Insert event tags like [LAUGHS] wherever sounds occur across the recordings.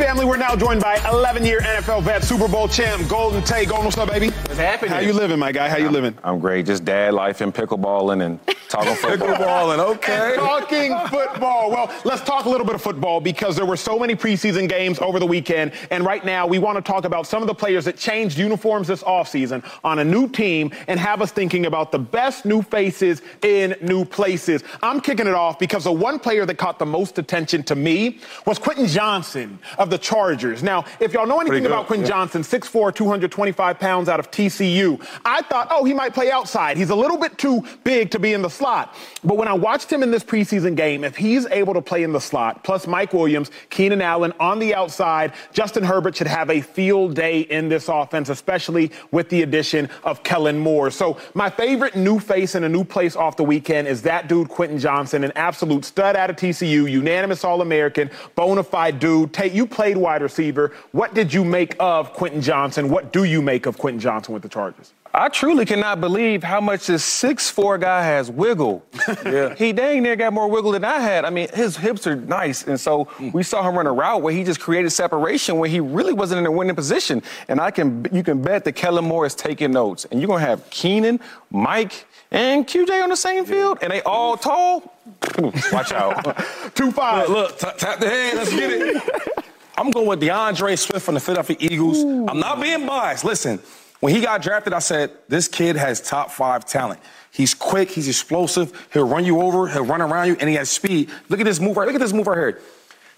All right, family, we're now joined by 11-year NFL vet, Super Bowl champ, Golden Tate. Golden, what's up, baby? What's happening? How you living, my guy? How you living? I'm great. Just dad life and pickleballing and talking [LAUGHS] football. Pickleballing, okay. And talking football. Well, let's talk a little bit of football because there were so many preseason games over the weekend. And right now, we want to talk about some of the players that changed uniforms this offseason on a new team and have us thinking about the best new faces in new places. I'm kicking it off because the one player that caught the most attention to me was Quentin Johnson of the Chargers. Now, if y'all know anything about Quentin yeah. Johnson, 6'4", 225 pounds out of TCU, I thought, oh, he might play outside. He's a little bit too big to be in the slot. But when I watched him in this preseason game, if he's able to play in the slot, plus Mike Williams, Keenan Allen on the outside, Justin Herbert should have a field day in this offense, especially with the addition of Kellen Moore. So my favorite new face in a new place off the weekend is that dude, Quentin Johnson, an absolute stud out of TCU, unanimous All-American, bona fide dude. Tate, you played wide receiver. What did you make of Quentin Johnson? What do you make of Quentin Johnson with the Chargers? I truly cannot believe how much this six-four guy has wiggle. [LAUGHS] yeah. He dang near got more wiggle than I had. I mean, his hips are nice. And so mm. we saw him run a route where he just created separation where he really wasn't in a winning position. And I can you can bet that Kellen Moore is taking notes. And you're gonna have Keenan, Mike, and QJ on the same field, and they all tall. [LAUGHS] Watch out. Two five. Look, look tap the hand, let's get it. [LAUGHS] I'm going with D'Andre Swift from the Philadelphia Eagles. Ooh. I'm not being biased. Listen, when he got drafted, I said, this kid has top five talent. He's quick, he's explosive, he'll run you over, he'll run around you, and he has speed. Look at this move right, look at this move right here.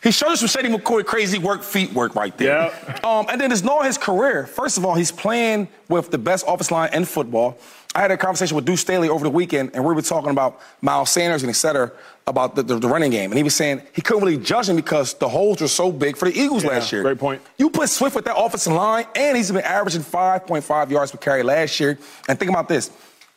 He showed us some Shady McCoy crazy work, feet work right there. Yeah. Um, and then it's knowing his career. First of all, he's playing with the best offensive line in football. I had a conversation with Deuce Staley over the weekend, and we were talking about Miles Sanders and et cetera, about the, the, the, running game. And he was saying he couldn't really judge him because the holes were so big for the Eagles yeah, last year. Great point. You put Swift with that offensive line, and he's been averaging 5.5 yards per carry last year. And think about this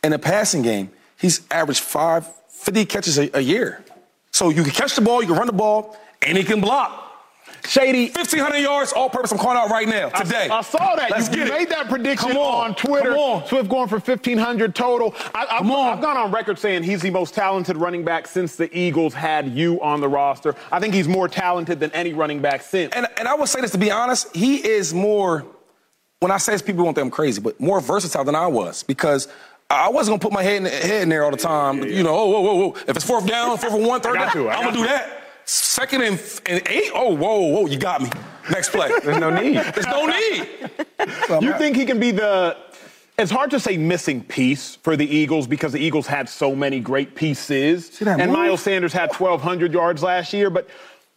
in the passing game, he's averaged five, 50 catches a, a year. So you can catch the ball, you can run the ball, and he can block. Shady. 1,500 yards all purpose. I'm calling out right now, today. I, I saw that. Let's you, you made that prediction on. on. Twitter. On. Swift going for 1,500 total. I, have gone on record saying he's the most talented running back since the Eagles had you on the roster. I think he's more talented than any running back since. And, and I would say this to be honest, he is more, when I say this, people won't think I'm crazy, but more versatile than I was because I wasn't gonna put my head in, head in there all the time. Yeah, yeah, yeah. You know, oh, whoa, whoa, whoa. If it's fourth down, fourth and one, third down, I'm gonna do that. Second and, and eight? Oh, whoa, whoa, you got me. Next play. [LAUGHS] There's no need. There's no need. [LAUGHS] you think he can be the it's hard to say missing piece for the Eagles because the Eagles had so many great pieces. And move? Miles Sanders had 1,200 yards last year. But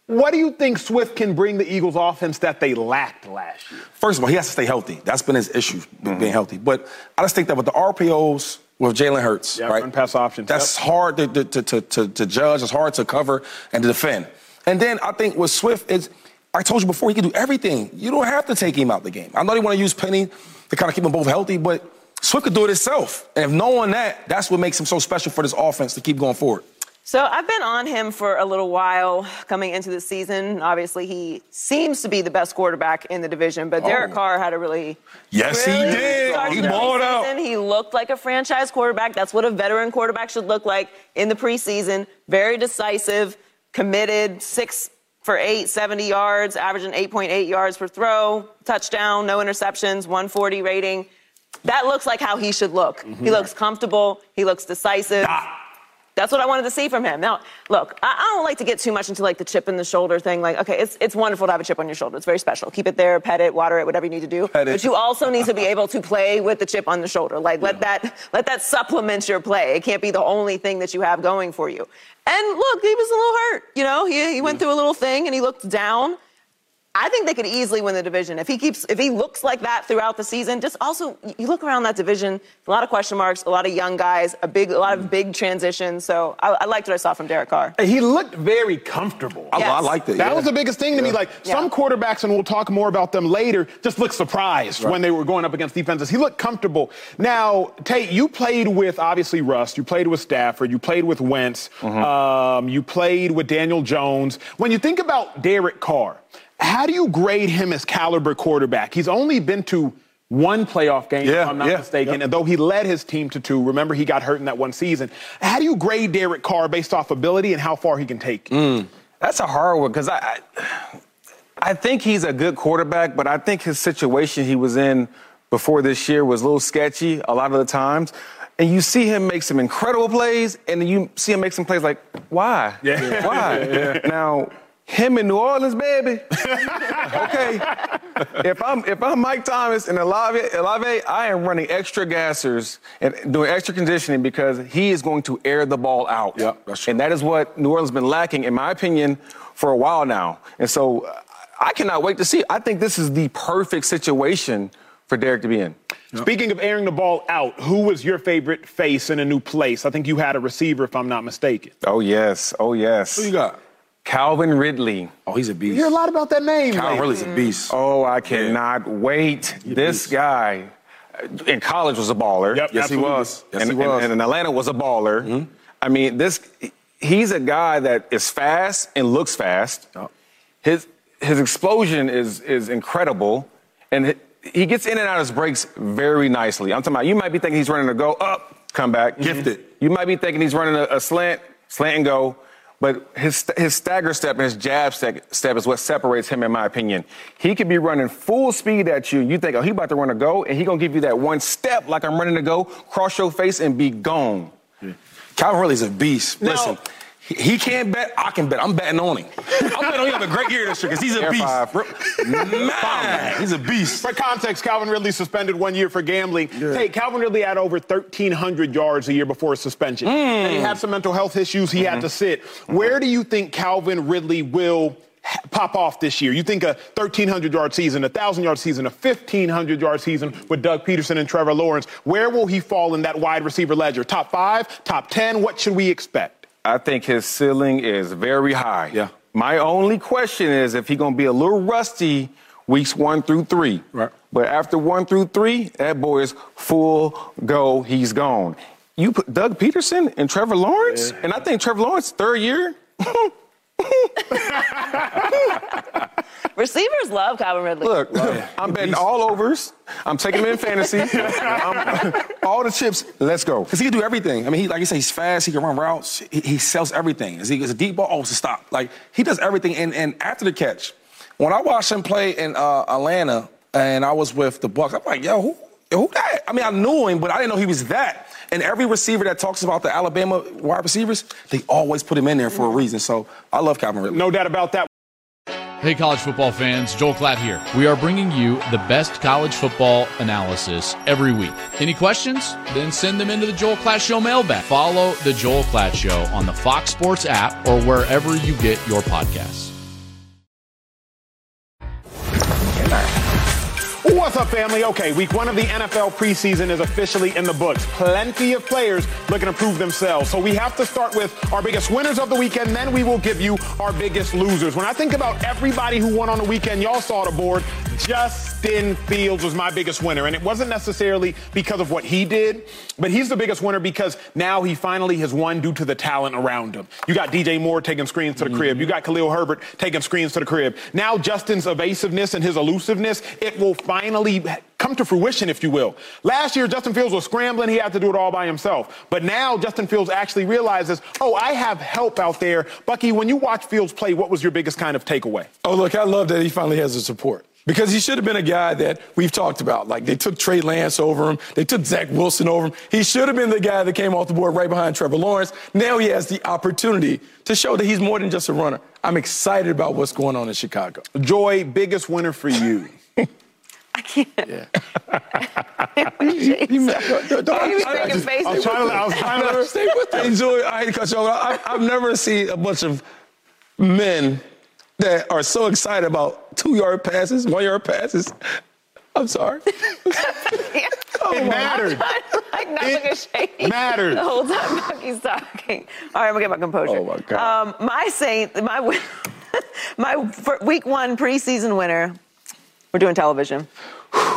what do you think Swift can bring the Eagles offense that they lacked last year? First of all, he has to stay healthy. That's been his issue, mm-hmm. being healthy. But I just think that with the RPOs, with Jalen Hurts, yeah, right? Run pass options. That's yep. hard to, to, to, to, to judge. It's hard to cover and to defend. And then I think with Swift is, I told you before, he can do everything. You don't have to take him out the game. I know they want to use Penny to kind of keep them both healthy, but Swift could do it himself. And if knowing that, that's what makes him so special for this offense to keep going forward. So I've been on him for a little while coming into the season. Obviously, he seems to be the best quarterback in the division, but Derek oh. Carr had a really yes, really he did. He balled out. He looked like a franchise quarterback. That's what a veteran quarterback should look like in the preseason. Very decisive, committed, six for eight, 70 yards, averaging 8.8 yards per throw, touchdown, no interceptions, 140 rating. That looks like how he should look. Mm-hmm. He looks comfortable. He looks decisive. Ah That's what I wanted to see from him. Now, look, I, I don't like to get too much into like the chip in the shoulder thing. Like, okay, it's, it's wonderful to have a chip on your shoulder. It's very special. Keep it there, pet it, water it, whatever you need to do. Pet it. But you also need to be able to play with the chip on the shoulder. Like, let that let that supplement your play. It can't be the only thing that you have going for you. And look, he was a little hurt. You know, he, he went mm. through a little thing and he looked down. I think they could easily win the division if he keeps if he looks like that throughout the season. Just also, you look around that division, a lot of question marks, a lot of young guys, a big, a lot of big transitions. So I, I liked what I saw from Derek Carr. He looked very comfortable. I, Yes. I liked it. That yeah. was the biggest thing to me. Like Yeah. some quarterbacks, and we'll talk more about them later, just looked surprised when they were going up against defenses. He looked comfortable. Now, Tate, you played with obviously Russ. You played with Stafford. You played with Wentz. Um, you played with Daniel Jones. When you think about Derek Carr, how do you grade him as caliber quarterback? He's only been to one playoff game, if Yeah, I'm not yeah, mistaken, yeah. and though he led his team to two, remember he got hurt in that one season. How do you grade Derek Carr based off ability and how far he can take you? That's a hard one because I, I, I think he's a good quarterback, but I think his situation he was in before this year was a little sketchy a lot of the times. And you see him make some incredible plays, and then you see him make some plays like, why? Yeah. Why? [LAUGHS] Now, him in New Orleans, baby. okay. If I'm if I'm Mike Thomas and Olave, Olave, I am running extra gassers and doing extra conditioning because he is going to air the ball out. Yeah, that's true. And that is what New Orleans has been lacking, in my opinion, for a while now. And so uh, I cannot wait to see. I think this is the perfect situation for Derek to be in. Speaking of airing the ball out, who was your favorite face in a new place? I think you had a receiver, if I'm not mistaken. Oh yes, oh yes. Who you got? Calvin Ridley. Oh, he's a beast. You hear a lot about that name. Cal lately. Ridley's a beast. Oh, I cannot wait. This beast. guy uh, in college was a baller. Yep, Yes, he was. Yes, and, he was. And, and in Atlanta was a baller. I mean, this he's a guy that is fast and looks fast. His his explosion is is incredible, and he- he gets in and out of his breaks very nicely. I'm talking about you might be thinking he's running a go up, come back, Gifted. You might be thinking he's running a, a slant, slant and go. But his his stagger step and his jab step, step is what separates him, in my opinion. He could be running full speed at you. and You think, oh, he about to run a go, and he gonna give you that one step like I'm running a go, cross your face and be gone. Calvin Ridley's a beast. Now- Listen, he, he can't bet. I can bet. I'm betting on him. I'm betting on him have a great year this year because he's a Air beast. five. Man, he's a beast. For context, Calvin Ridley suspended one year for gambling. Hey, Calvin Ridley had over 1,300 yards a year before his suspension. Hmm. And he had some mental health issues. He had mm-hmm. to sit. Mm-hmm. Where do you think Calvin Ridley will pop off this year? You think a 1,300 yard season, a 1,000 yard season, a 1,500 yard season with Doug Pederson and Trevor Lawrence? Where will he fall in that wide receiver ledger? Top five, top 10? What should we expect? I think his ceiling is very high. Yeah. My only question is if he's gonna be a little rusty weeks one through three. Right. But after one through three, that boy is full go. He's gone. You put Doug Pederson and Trevor Lawrence, and I think Trevor Lawrence third year. [LAUGHS] [LAUGHS] Receivers love Calvin Ridley. Look, I'm betting all overs. I'm taking him in fantasy. [LAUGHS] I'm- all the chips. Let's go. Because he can do everything. I mean, he, like you say, he's fast. He can run routes. He, he sells everything. Is he is a deep ball? Oh, it's a stop. Like he does everything. And, and after the catch, when I watched him play in uh, Atlanta, and I was with the Bucs, I'm like, yo, who, who that? I mean, I knew him, but I didn't know he was that. And every receiver that talks about the Alabama wide receivers, they always put him in there for a reason. So I love Calvin Ridley. No doubt about that. Hey, college football fans, Joel Klatt here. We are bringing you the best college football analysis every week. Any questions? Then send them into the Joel Klatt Show mailbag. Follow the Joel Klatt Show on the Fox Sports app or wherever you get your podcasts. Up, family? Okay, week one of the NFL preseason is officially in the books. Plenty of players looking to prove themselves. So we have to start with our biggest winners of the weekend, then we will give you our biggest losers. When I think about everybody who won on the weekend, y'all saw the board. Justin Fields was my biggest winner, and it wasn't necessarily because of what he did, but he's the biggest winner because now he finally has won due to the talent around him. You got DJ Moore taking screens to the crib. You got Khalil Herbert taking screens to the crib. Now Justin's evasiveness and his elusiveness, it will finally come to fruition, if you will. Last year, Justin Fields was scrambling. He had to do it all by himself. But now Justin Fields actually realizes, oh, I have help out there. Bucky, when you watch Fields play, what was your biggest kind of takeaway? Oh, look, I love that he finally has the support. Because he should have been a guy that we've talked about. Like they took Trey Lance over him, they took Zach Wilson over him. He should have been the guy that came off the board right behind Trevor Lawrence. Now he has the opportunity to show that he's more than just a runner. I'm excited about what's going on in Chicago. Joy, biggest winner for you. [LAUGHS] I can't. Yeah. [LAUGHS] He's making I faces. was trying to, I was trying to [LAUGHS] Stay with him. Enjoy. I hate to cut you off. I, I've never seen a bunch of men that are so excited about two yard passes, one yard passes. I'm sorry. [LAUGHS] It mattered. [LAUGHS] like not It shady matters. the whole time Bucky's talking. All right, I'm gonna get my composure. Oh, my God. Um, my Saint, my [LAUGHS] my week one preseason winner. We're doing television.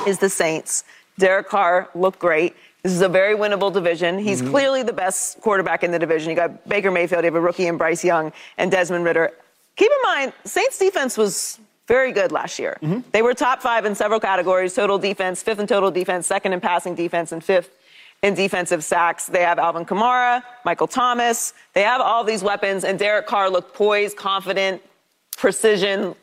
is the Saints. Derek Carr looked great. This is a very winnable division. He's Mm-hmm. clearly the best quarterback in the division. You got Baker Mayfield, you have a rookie in Bryce Young, and Desmond Ridder. Keep in mind, Saints defense was very good last year. Mm-hmm. They were top five in several categories total defense, fifth in total defense, second in passing defense, and fifth in defensive sacks. They have Alvin Kamara, Michael Thomas. They have all these weapons, and Derek Carr looked poised, confident, precision,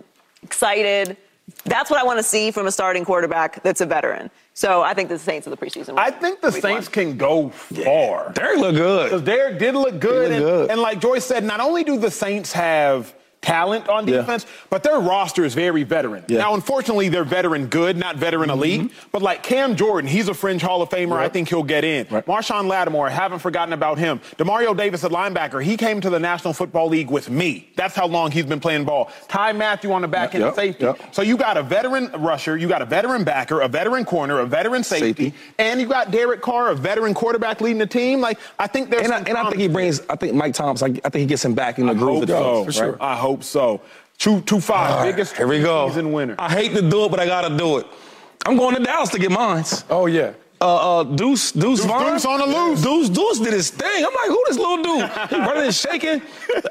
excited. That's what I want to see from a starting quarterback that's a veteran. So I think the Saints are the preseason. I think the Saints one. can go far. Derek look Because good. Derek did look good. look and, good. and like Joyce said, not only do the Saints have talent on Yeah. defense, but their roster is very veteran. Yeah. Now, unfortunately, they're veteran good, not veteran elite. Mm-hmm. But like Cam Jordan, he's a fringe Hall of Famer. I think he'll get in. Right. Marshon Lattimore, I haven't forgotten about him. Demario Davis at linebacker, he came to the National Football League with me. That's how long he's been playing ball. Ty Mathieu on the back end Yep, safety. yep. So you got a veteran rusher, you got a veteran backer, a veteran corner, a veteran safety, Safety. and you got Derek Carr, a veteran quarterback leading the team. Like I think there's And I, and I think he brings. I think Mike Thompson. I, I think he gets him back in the I groove. hope of so. For sure. I hope so. Two, two, five. Right, Biggest Here we go. season winner. I hate to do it, but I gotta do it. I'm going to Dallas to get mine. Oh, yeah. Uh, uh, Deuce, Deuce, Deuce- Vaughn. Deuce on the loose. Deuce, Deuce did his thing. I'm like, who this little dude? He running and shaking.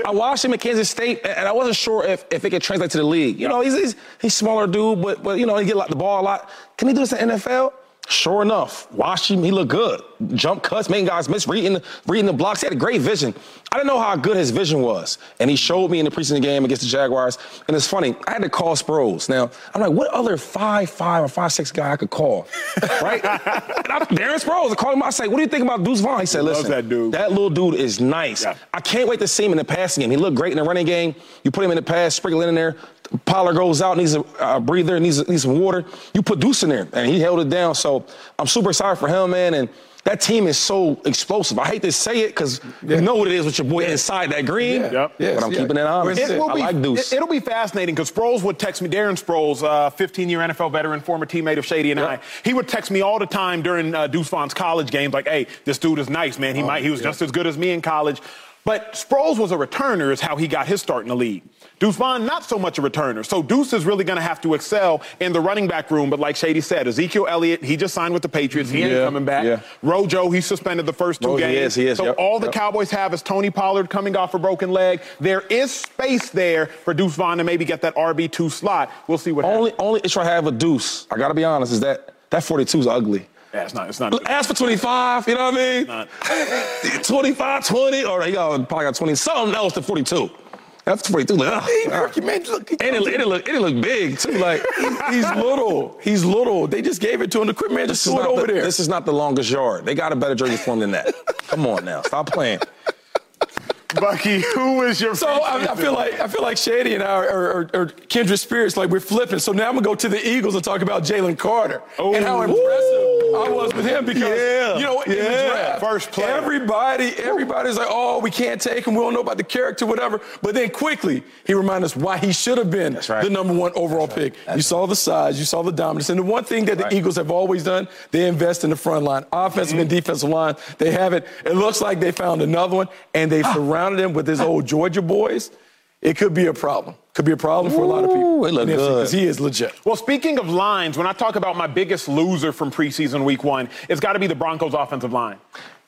I watched him at Kansas State, and I wasn't sure if, if it could translate to the league. You know, he's he's, he's smaller dude, but but you know he get like the ball a lot. Can he do this in the NFL? Sure enough, watch him. He looked good. Jump cuts, making guys miss, reading the, reading the blocks. He had a great vision. I didn't know how good his vision was, and he showed me in the preseason game against the Jaguars. And it's funny, I had to call Sproles. Now I'm like, what other five five or five six guy I could call, [LAUGHS] right? and I, Darren Sproles. I called him. I say, what do you think about Deuce Vaughn? He said, listen, that dude. that little dude is nice. Yeah. I can't wait to see him in the passing game. He looked great in the running game. You put him in the pass, sprinkle in there. Pollard goes out, needs a uh, breather, needs, needs some water. You put Deuce in there, and he held it down. So I'm super excited for him, man. And that team is so explosive. I hate to say it because you know what it is with your boy inside that green. Yeah. Yep. Yes, But I'm yeah. keeping it honest. It I like Deuce. It, will be fascinating because Sproles would text me. Darren Sproles, uh, 15-year NFL veteran, former teammate of Shady and I. He would text me all the time during uh, Deuce Vaughn's college games, like, "Hey, this dude is nice, man. He might. He was just as good as me in college." But Sproles was a returner, is how he got his start in the league. Deuce Vaughn, not so much a returner. So Deuce is really going to have to excel in the running back room. But like Shady said, Ezekiel Elliott, he just signed with the Patriots. He ain't Yeah, coming back. yeah. Rojo, he suspended the first two Rojo, he games. is, he is, So yep, all the yep. Cowboys have is Tony Pollard coming off a broken leg. There is space there for Deuce Vaughn to maybe get that RB2 slot. We'll see what Only happens. only issue I have with Deuce, I gotta be honest, is that that 42 is ugly. Yeah, it's not. It's not. Ask for 25, you know what I mean? [LAUGHS] 25, 20, or he got, probably got 20, something else to 42. That's 42. Like, ugh. Hey, Ricky, man, look. And it, it, look, it look big, too. Like, [LAUGHS] He's [LAUGHS] little. He's little. They just gave it to him. The quick man just this threw it over the, there. this is not the longest yard. They got a better jersey for him than that. Come on now. Stop playing. Bucky, who is your? So I, I feel like I feel like Shady and I are, are, are kindred spirits, like we're flipping. So now I'm gonna go to the Eagles and talk about Jalen Carter and how oh. impressive I was with him because Yeah, you know in the yeah. draft, First player. everybody everybody's like, oh, we can't take him. We don't know about the character, whatever. But then quickly he reminded us why he should have been right. the number one overall pick. you saw the size, you saw the dominance, and the one thing that the Eagles have always done, they invest in the front line, offensive and mm-hmm. defensive line. They have it. It looks like they found another one, and they've ah. Surrounded him with his old Georgia boys. It could be a problem. Could be a problem for a lot of people. It look good. Because he is legit. Well, speaking of lines, when I talk about my biggest loser from preseason week one, it's got to be the Broncos' offensive line.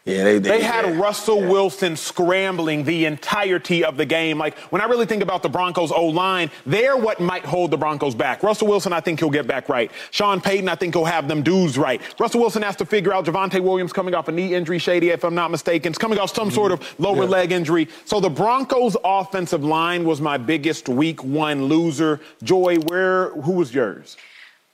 Yeah, they, they, they had yeah. Russell yeah. Wilson scrambling the entirety of the game. Like when I really think about the Broncos O line, they're what might hold the Broncos back. Russell Wilson, I think he'll get back right. Sean Payton, I think he'll have them dudes right. Russell Wilson has to figure out Javonte Williams coming off a knee injury, Shady, if I'm not mistaken. It's coming off some mm-hmm. sort of lower yeah. leg injury. So the Broncos offensive line was my biggest week one loser. Joy, where who was yours?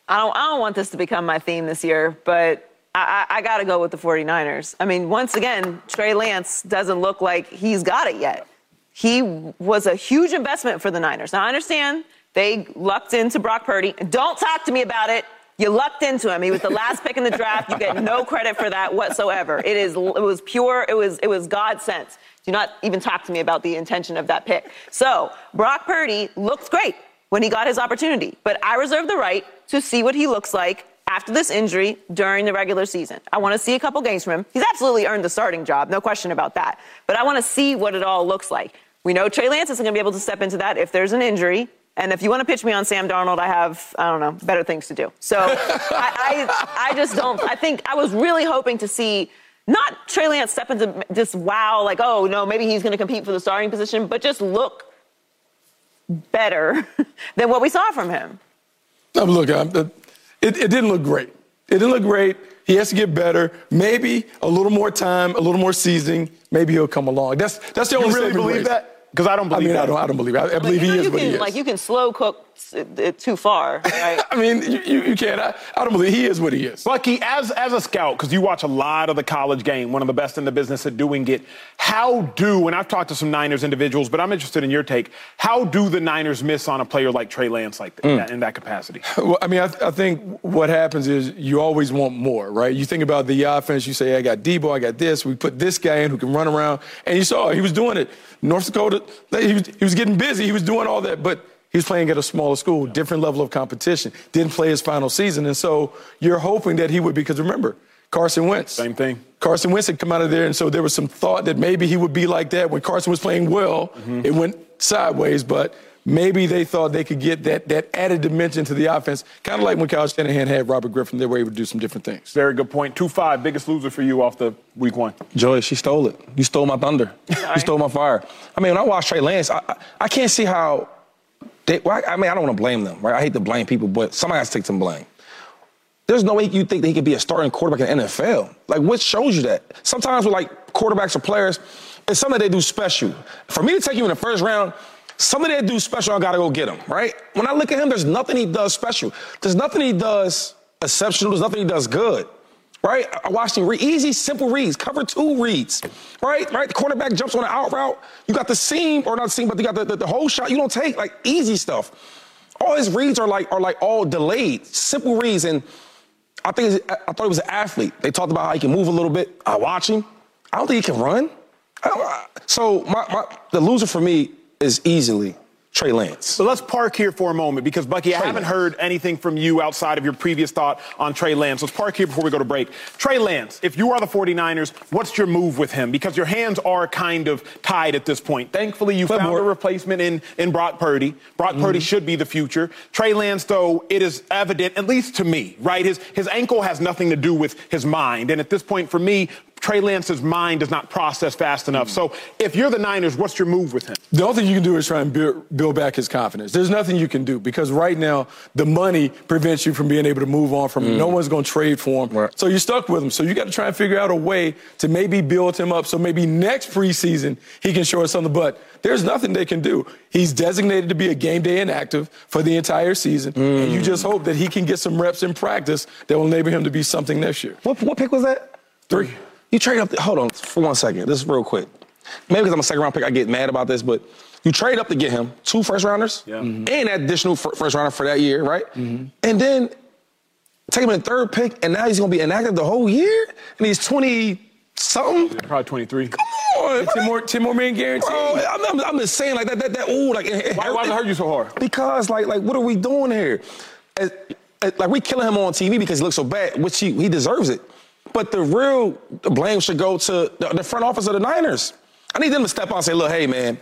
I don't, I don't want this to become my theme this year, but I, I got to go with the 49ers. I mean, once again, Trey Lance doesn't look like he's got it yet. He was a huge investment for the Niners. Now, I understand they lucked into Brock Purdy. Don't talk to me about it. You lucked into him. He was the last pick in the draft. You get no credit for that whatsoever. It is. It was pure. It was. It was God sent. Do not even talk to me about the intention of that pick. So Brock Purdy looks great when he got his opportunity, but I reserve the right to see what he looks like after this injury during the regular season. I want to see a couple games from him. He's absolutely earned the starting job, no question about that. But I want to see what it all looks like. We know Trey Lance isn't going to be able to step into that if there's an injury. And if you want to pitch me on Sam Darnold, I have, I don't know, better things to do. So [LAUGHS] I, I, I just don't, I think I was really hoping to see not Trey Lance step into this wow, like, oh, no, maybe he's going to compete for the starting position, but just look better [LAUGHS] than what we saw from him. Um, look, I'm, it, it didn't look great. It didn't look great. He has to get better. Maybe a little more time, a little more seasoning. Maybe he'll come along. That's that's the only. You really believe that? Because I don't believe. I mean, that. I don't. I don't believe. It. I, I believe like, he is can, what he is. Like you can slow cook it too far. Right? [LAUGHS] I mean, you, you can't. I, I, don't believe he is what he is. Bucky, as as a scout, because you watch a lot of the college game, one of the best in the business at doing it. How do? And I've talked to some Niners individuals, but I'm interested in your take. How do the Niners miss on a player like Trey Lance like mm. that, in that capacity? Well, I mean, I, I think what happens is you always want more, right? You think about the offense. You say, I got Deebo, I got this. We put this guy in who can run around, and you saw he was doing it. North Dakota, he was, he was getting busy. He was doing all that, but he was playing at a smaller school, different level of competition. Didn't play his final season, and so you're hoping that he would. Because remember, Carson Wentz. Same thing. Carson Wentz had come out of there, and so there was some thought that maybe he would be like that when Carson was playing well. Mm-hmm. It went sideways, but maybe they thought they could get that, that added dimension to the offense, kind of like when Kyle Shanahan had Robert Griffin. They were able to do some different things. Very good point. 2 5, biggest loser for you off the week one. Joey, she stole it. You stole my thunder. [LAUGHS] you stole my fire. I mean, when I watch Trey Lance, I, I, I can't see how. They, well, I, I mean, I don't want to blame them, right? I hate to blame people, but somebody has to take some blame. There's no way you think that he could be a starting quarterback in the NFL. Like, what shows you that? Sometimes with like quarterbacks or players, it's something they do special. For me to take you in the first round, Something that do special, I gotta go get him, right? When I look at him, there's nothing he does special. There's nothing he does exceptional. There's nothing he does good, right? Him read easy, simple reads, cover two reads, right? Right? The cornerback jumps on the out route. You got the seam, or not the seam, but you got the, the, the whole shot. You don't take like easy stuff. All his reads are like are like all delayed, simple reads, and I think I thought he was an athlete. They talked about how he can move a little bit. I watch him. I don't think he can run. so my, my, the loser for me is easily Trey Lance. So let's park here for a moment because, Bucky, Trey I haven't Lance. heard anything from you outside of your previous thought on Trey Lance. Let's park here before we go to break. Trey Lance, if you are the 49ers, what's your move with him? Because your hands are kind of tied at this point. Thankfully, you found more. a replacement in, in Brock Purdy. Brock mm-hmm. Purdy should be the future. Trey Lance, though, it is evident, at least to me, right? His, his ankle has nothing to do with his mind. And at this point, for me, Trey Lance's mind does not process fast enough. So if you're the Niners, what's your move with him? The only thing you can do is try and build, build back his confidence. There's nothing you can do because right now the money prevents you from being able to move on from him. Mm. No one's going to trade for him. Right. So you're stuck with him. So you got to try and figure out a way to maybe build him up so maybe next preseason he can show us something. But there's nothing they can do. He's designated to be a game day inactive for the entire season. Mm. And you just hope that he can get some reps in practice that will enable him to be something next year. What, what pick was that? Three. You trade up. The, hold on for one second. This is real quick. Maybe because I'm a second round pick, I get mad about this, but you trade up to get him two first rounders yeah. mm-hmm. and that additional first rounder for that year, right? Mm-hmm. And then take him in the third pick, and now he's going to be inactive the whole year, and he's 20 something. Yeah, probably 23. Come on, ten more, ten more man guarantee. Bro, I'm, I'm, I'm, just saying like that, that, that. Ooh, like why, why does it hurt you so hard? Because like, like what are we doing here? As, as, like we killing him on TV because he looks so bad, which he he deserves it. But the real blame should go to the front office of the Niners. I need them to step out and say, look, hey, man,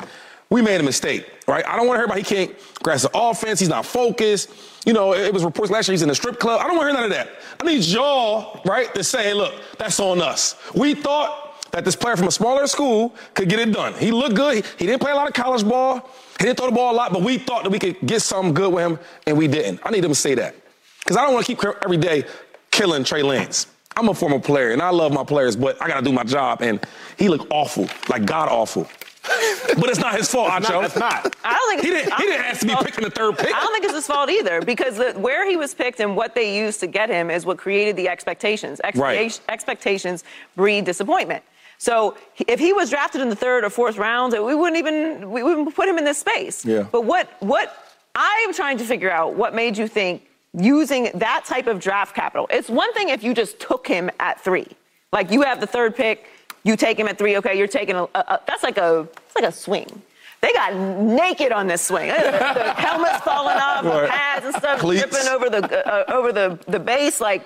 we made a mistake, right? I don't want to hear about he can't grasp the offense. He's not focused. You know, it was reports last year he's in the strip club. I don't want to hear none of that. I need y'all, right, to say, look, that's on us. We thought that this player from a smaller school could get it done. He looked good. He, he didn't play a lot of college ball. He didn't throw the ball a lot, but we thought that we could get something good with him, and we didn't. I need them to say that. Because I don't want to keep every day killing Trey Lance. I'm a former player, and I love my players, but I got to do my job, and he looked awful, like God awful. [LAUGHS] but it's not his fault, It's Acho. not, it's not. I don't think He it's- didn't- I he don't didn't think ask to be it's picked in the third pick. I don't think it's his fault either because the, where he was picked and what they used to get him is what created the expectations. Expecta- Right. Expectations breed disappointment. So if he was drafted in the third or fourth round, we wouldn't even we wouldn't put him in this space. Yeah. But what what I'm trying to figure out what made you think using that type of draft capital. It's one thing if you just took him at three, like you have the third pick, you take him at three. Okay, you're taking a, a, a that's like a it's like a swing. They got naked on this swing. the helmets falling off, the Right. pads and stuff Cleats. dripping over the uh, over the the base. Like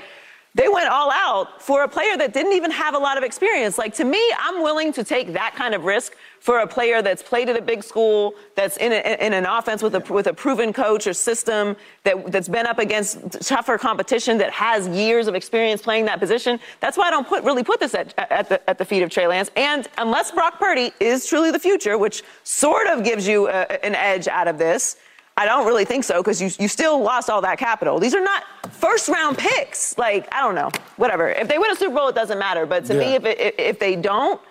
they went all out for a player that didn't even have a lot of experience. Like to me, I'm willing to take that kind of risk for a player that's played at a big school, that's in, a, in an offense with a with a proven coach or system that that's been up against tougher competition that has years of experience playing that position. That's why I don't put really put this at, at the at the feet of Trey Lance. And unless Brock Purdy is truly the future, which sort of gives you a, an edge out of this. I don't really think so because you, you still lost all that capital. These are not first round picks. Like, I don't know. Whatever. If they win a Super Bowl, it doesn't matter. But to me, if, it, if they don't,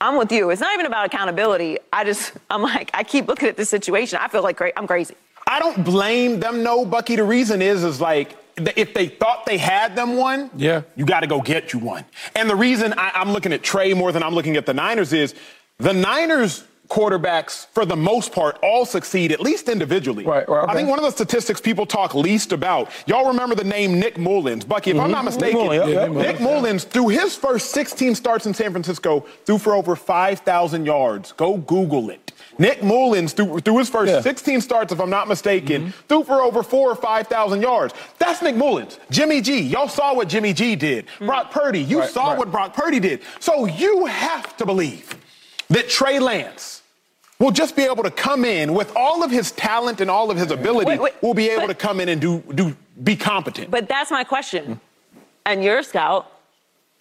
I'm with you. It's not even about accountability. I just, [LAUGHS] I'm like, I keep looking at this situation. I feel like cra- I'm crazy. I don't blame them, no, Bucky. The reason is, is like, if they thought they had them one, Yeah. you got to go get you one. And the reason I, I'm looking at Trey more than I'm looking at the Niners is the Niners quarterbacks, for the most part, all succeed, at least individually. Right, right, okay. I think one of the statistics people talk least about, y'all remember the name Nick Mullens. Bucky, if I'm mm-hmm. not mistaken, Mullens, yeah, yeah, Nick Mullens, Mullens, through his first 16 starts in San Francisco, threw for over 5,000 yards. Go Google it. Nick Mullens, through, through his first Yeah. 16 starts, if I'm not mistaken, mm-hmm. threw for over four or 5,000 yards. That's Nick Mullens. Jimmy G, y'all saw what Jimmy G did. Mm. Brock Purdy, you Right, saw right. what Brock Purdy did. So you have to believe that Trey Lance will just be able to come in with all of his talent and all of his ability, Wait, wait, will be able but- to come in and do, do be competent. But that's my question. And you're a scout.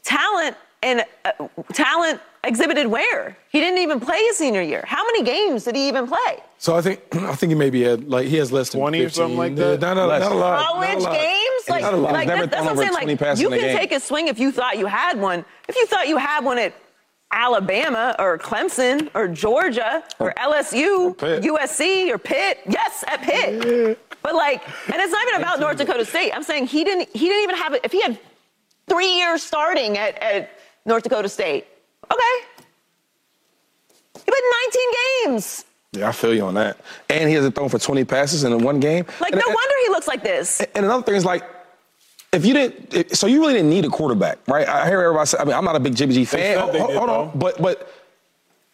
Talent and uh, talent exhibited where? He didn't even play his senior year. How many games did he even play? So I think [CLEARS THROAT] I think he maybe had like he has less than 20 or something like Yeah, that? Not, a- Less. not a lot. not a college lot. games? Like, Not a lot. like Never that- that's what I'm over saying. 20 Like, passes you can take a swing if you thought you had one. If you thought you had one at Alabama or Clemson or Georgia or LSU, USC or Pitt, yes, at Pitt. But like, and it's not even about North Dakota State. I'm saying he didn't. He didn't even have it. If he had three years starting at, at North Dakota State, okay. He played 19 games. Yeah, I feel you on that. And he hasn't thrown for 20 passes in one game. Like, and, no and- wonder he looks like this. And another thing is like, if you didn't, so you really didn't need a quarterback, right? I hear everybody say. I mean, I'm not a big Jimmy G fan. Hold- did, hold on, but but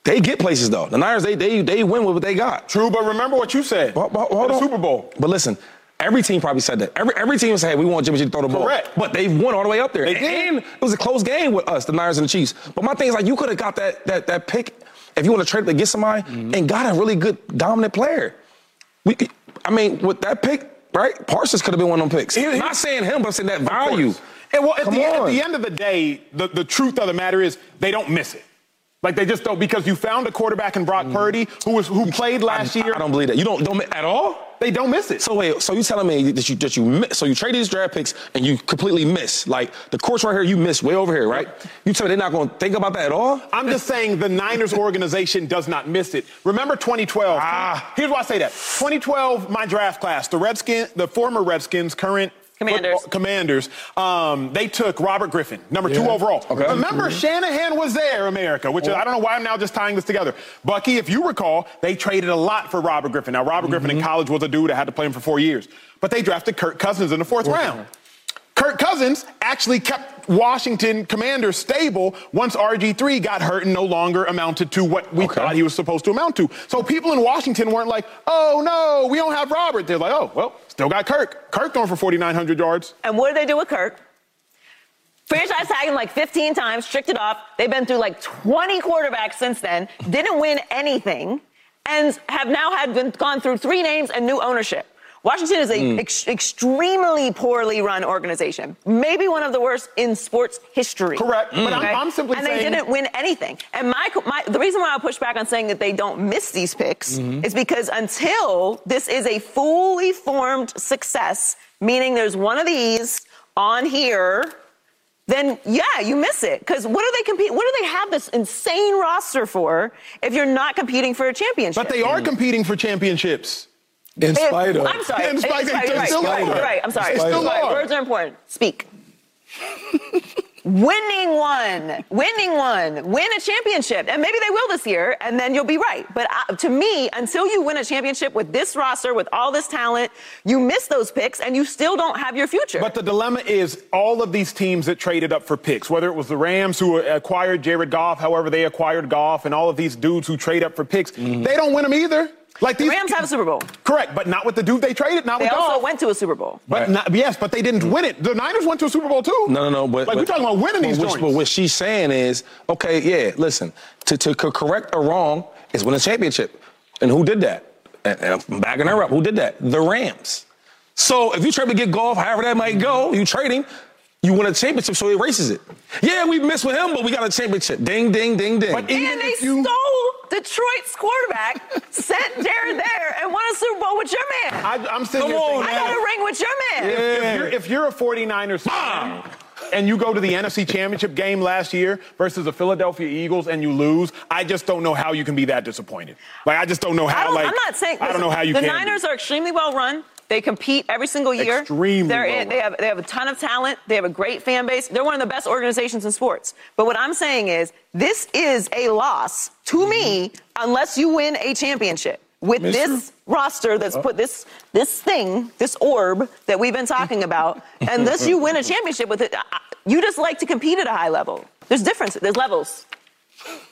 they get places though. The Niners, they they they win with what they got. True, but remember what you said. Hold- hold- hold the on. Super Bowl. But listen, every team probably said that. Every every team said, "Hey, we want Jimmy G to throw the ball." Correct. But they've won all the way up there. They did. And it was a close game with us, the Niners and the Chiefs. But my thing is like, you could have got that that that pick if you want to trade to get somebody Mm-hmm. and got a really good dominant player. We, I mean, with that pick, right? Parsons could have been one of them picks. Here- here- Not saying him, but saying that value. And well, at the, at the end of the day, the, the truth of the matter is they don't miss it. Like they just don't because you found a quarterback in Brock Purdy who was who played last Mm. I, year. I don't believe that. You don't don't at all. They don't miss it. So wait, so you telling me that you that you miss, so you trade these draft picks and you completely miss like the course right here you miss way over here, right? You tell me they're not going to think about that at all? I'm just saying the Niners [LAUGHS] organization does not miss it. Remember 2012? Ah. Here's why I say that. 2012, my draft class, the Redskins, the former Redskins, current Commanders. football- commanders, um, they took Robert Griffin, number two overall. Okay. Remember, Shanahan was there, America, which is, I don't know why I'm now just tying this together. Bucky, if you recall, they traded a lot for Robert Griffin. Now, Robert Griffin in college was a dude that had to play him for four years, but they drafted Kirk Cousins in the fourth round. Kirk Cousins actually kept Washington Commanders stable once RG3 got hurt and no longer amounted to what we Okay. thought he was supposed to amount to. So people in Washington weren't like, oh no, we don't have Robert. They're like, oh, well, still got Kirk. Kirk throwing for 4,900 yards. And what did they do with Kirk? Franchise tag him like 15 times, tricked it off. They've been through like 20 quarterbacks since then, didn't win anything, and have now had been, gone through three names and new ownership. Washington is an mm. ex- extremely poorly run organization, maybe one of the worst in sports history. Correct, mm. but I'm, I'm, simply and saying, And they didn't win anything. And my, my the reason why I push back on saying that they don't miss these picks mm-hmm. is because until this is a fully formed success, meaning there's one of these on here then yeah, you miss it. Because what do they compete? What do they have this insane roster for if you're not competing for a championship? But they are competing for championships. In spite of. I'm sorry. In spite, in spite, right. Still right. right. I'm sorry. Still Words are important. Speak. [LAUGHS] winning one, winning one, win a championship. And maybe they will this year, and then you'll be right. But uh, to me, until you win a championship with this roster, with all this talent, you miss those picks and you still don't have your future. But the dilemma is all of these teams that traded up for picks, whether it was the Rams who acquired Jared Goff, however they acquired Goff, and all of these dudes who trade up for picks, mm-hmm. they don't win them either. Like these, the Rams have a Super Bowl. Correct, but not with the dude they traded. Not with. they with also Goff. went to a Super Bowl. But right. not, yes, but they didn't mm. win it. The Niners went to a Super Bowl too. No, no, no. But like but, we're talking about winning these but, joints. But what she's saying is, okay, yeah, listen, to, to correct a wrong is win a championship, and who did that? And, and I'm backing her up. Who did that? The Rams. So if you try to get Goff, however that might go, you trading you win a championship, so he erases it. Yeah, we missed with him, but we got a championship. Ding, ding, ding, ding. But and they you... stole Detroit's quarterback, [LAUGHS] sent Jared there, and won a Super Bowl with your man. I, am sitting Come on, I got a ring with your man. Yeah. If, you're, if, you're, a 49ers fan, and you go to the NFC Championship game last year versus the Philadelphia Eagles and you lose, I just don't know how you can be that disappointed. Like I just don't know how. I like I'm not saying. I don't know how you. The can Niners be. are extremely well run. They compete every single year. Extremely. They're, they have they have a ton of talent. They have a great fan base. They're one of the best organizations in sports. But what I'm saying is, this is a loss to mm-hmm. me unless you win a championship with Mr. this roster that's put this this thing, this orb that we've been talking about, [LAUGHS] unless you win a championship with it, you just like to compete at a high level. There's difference. There's levels.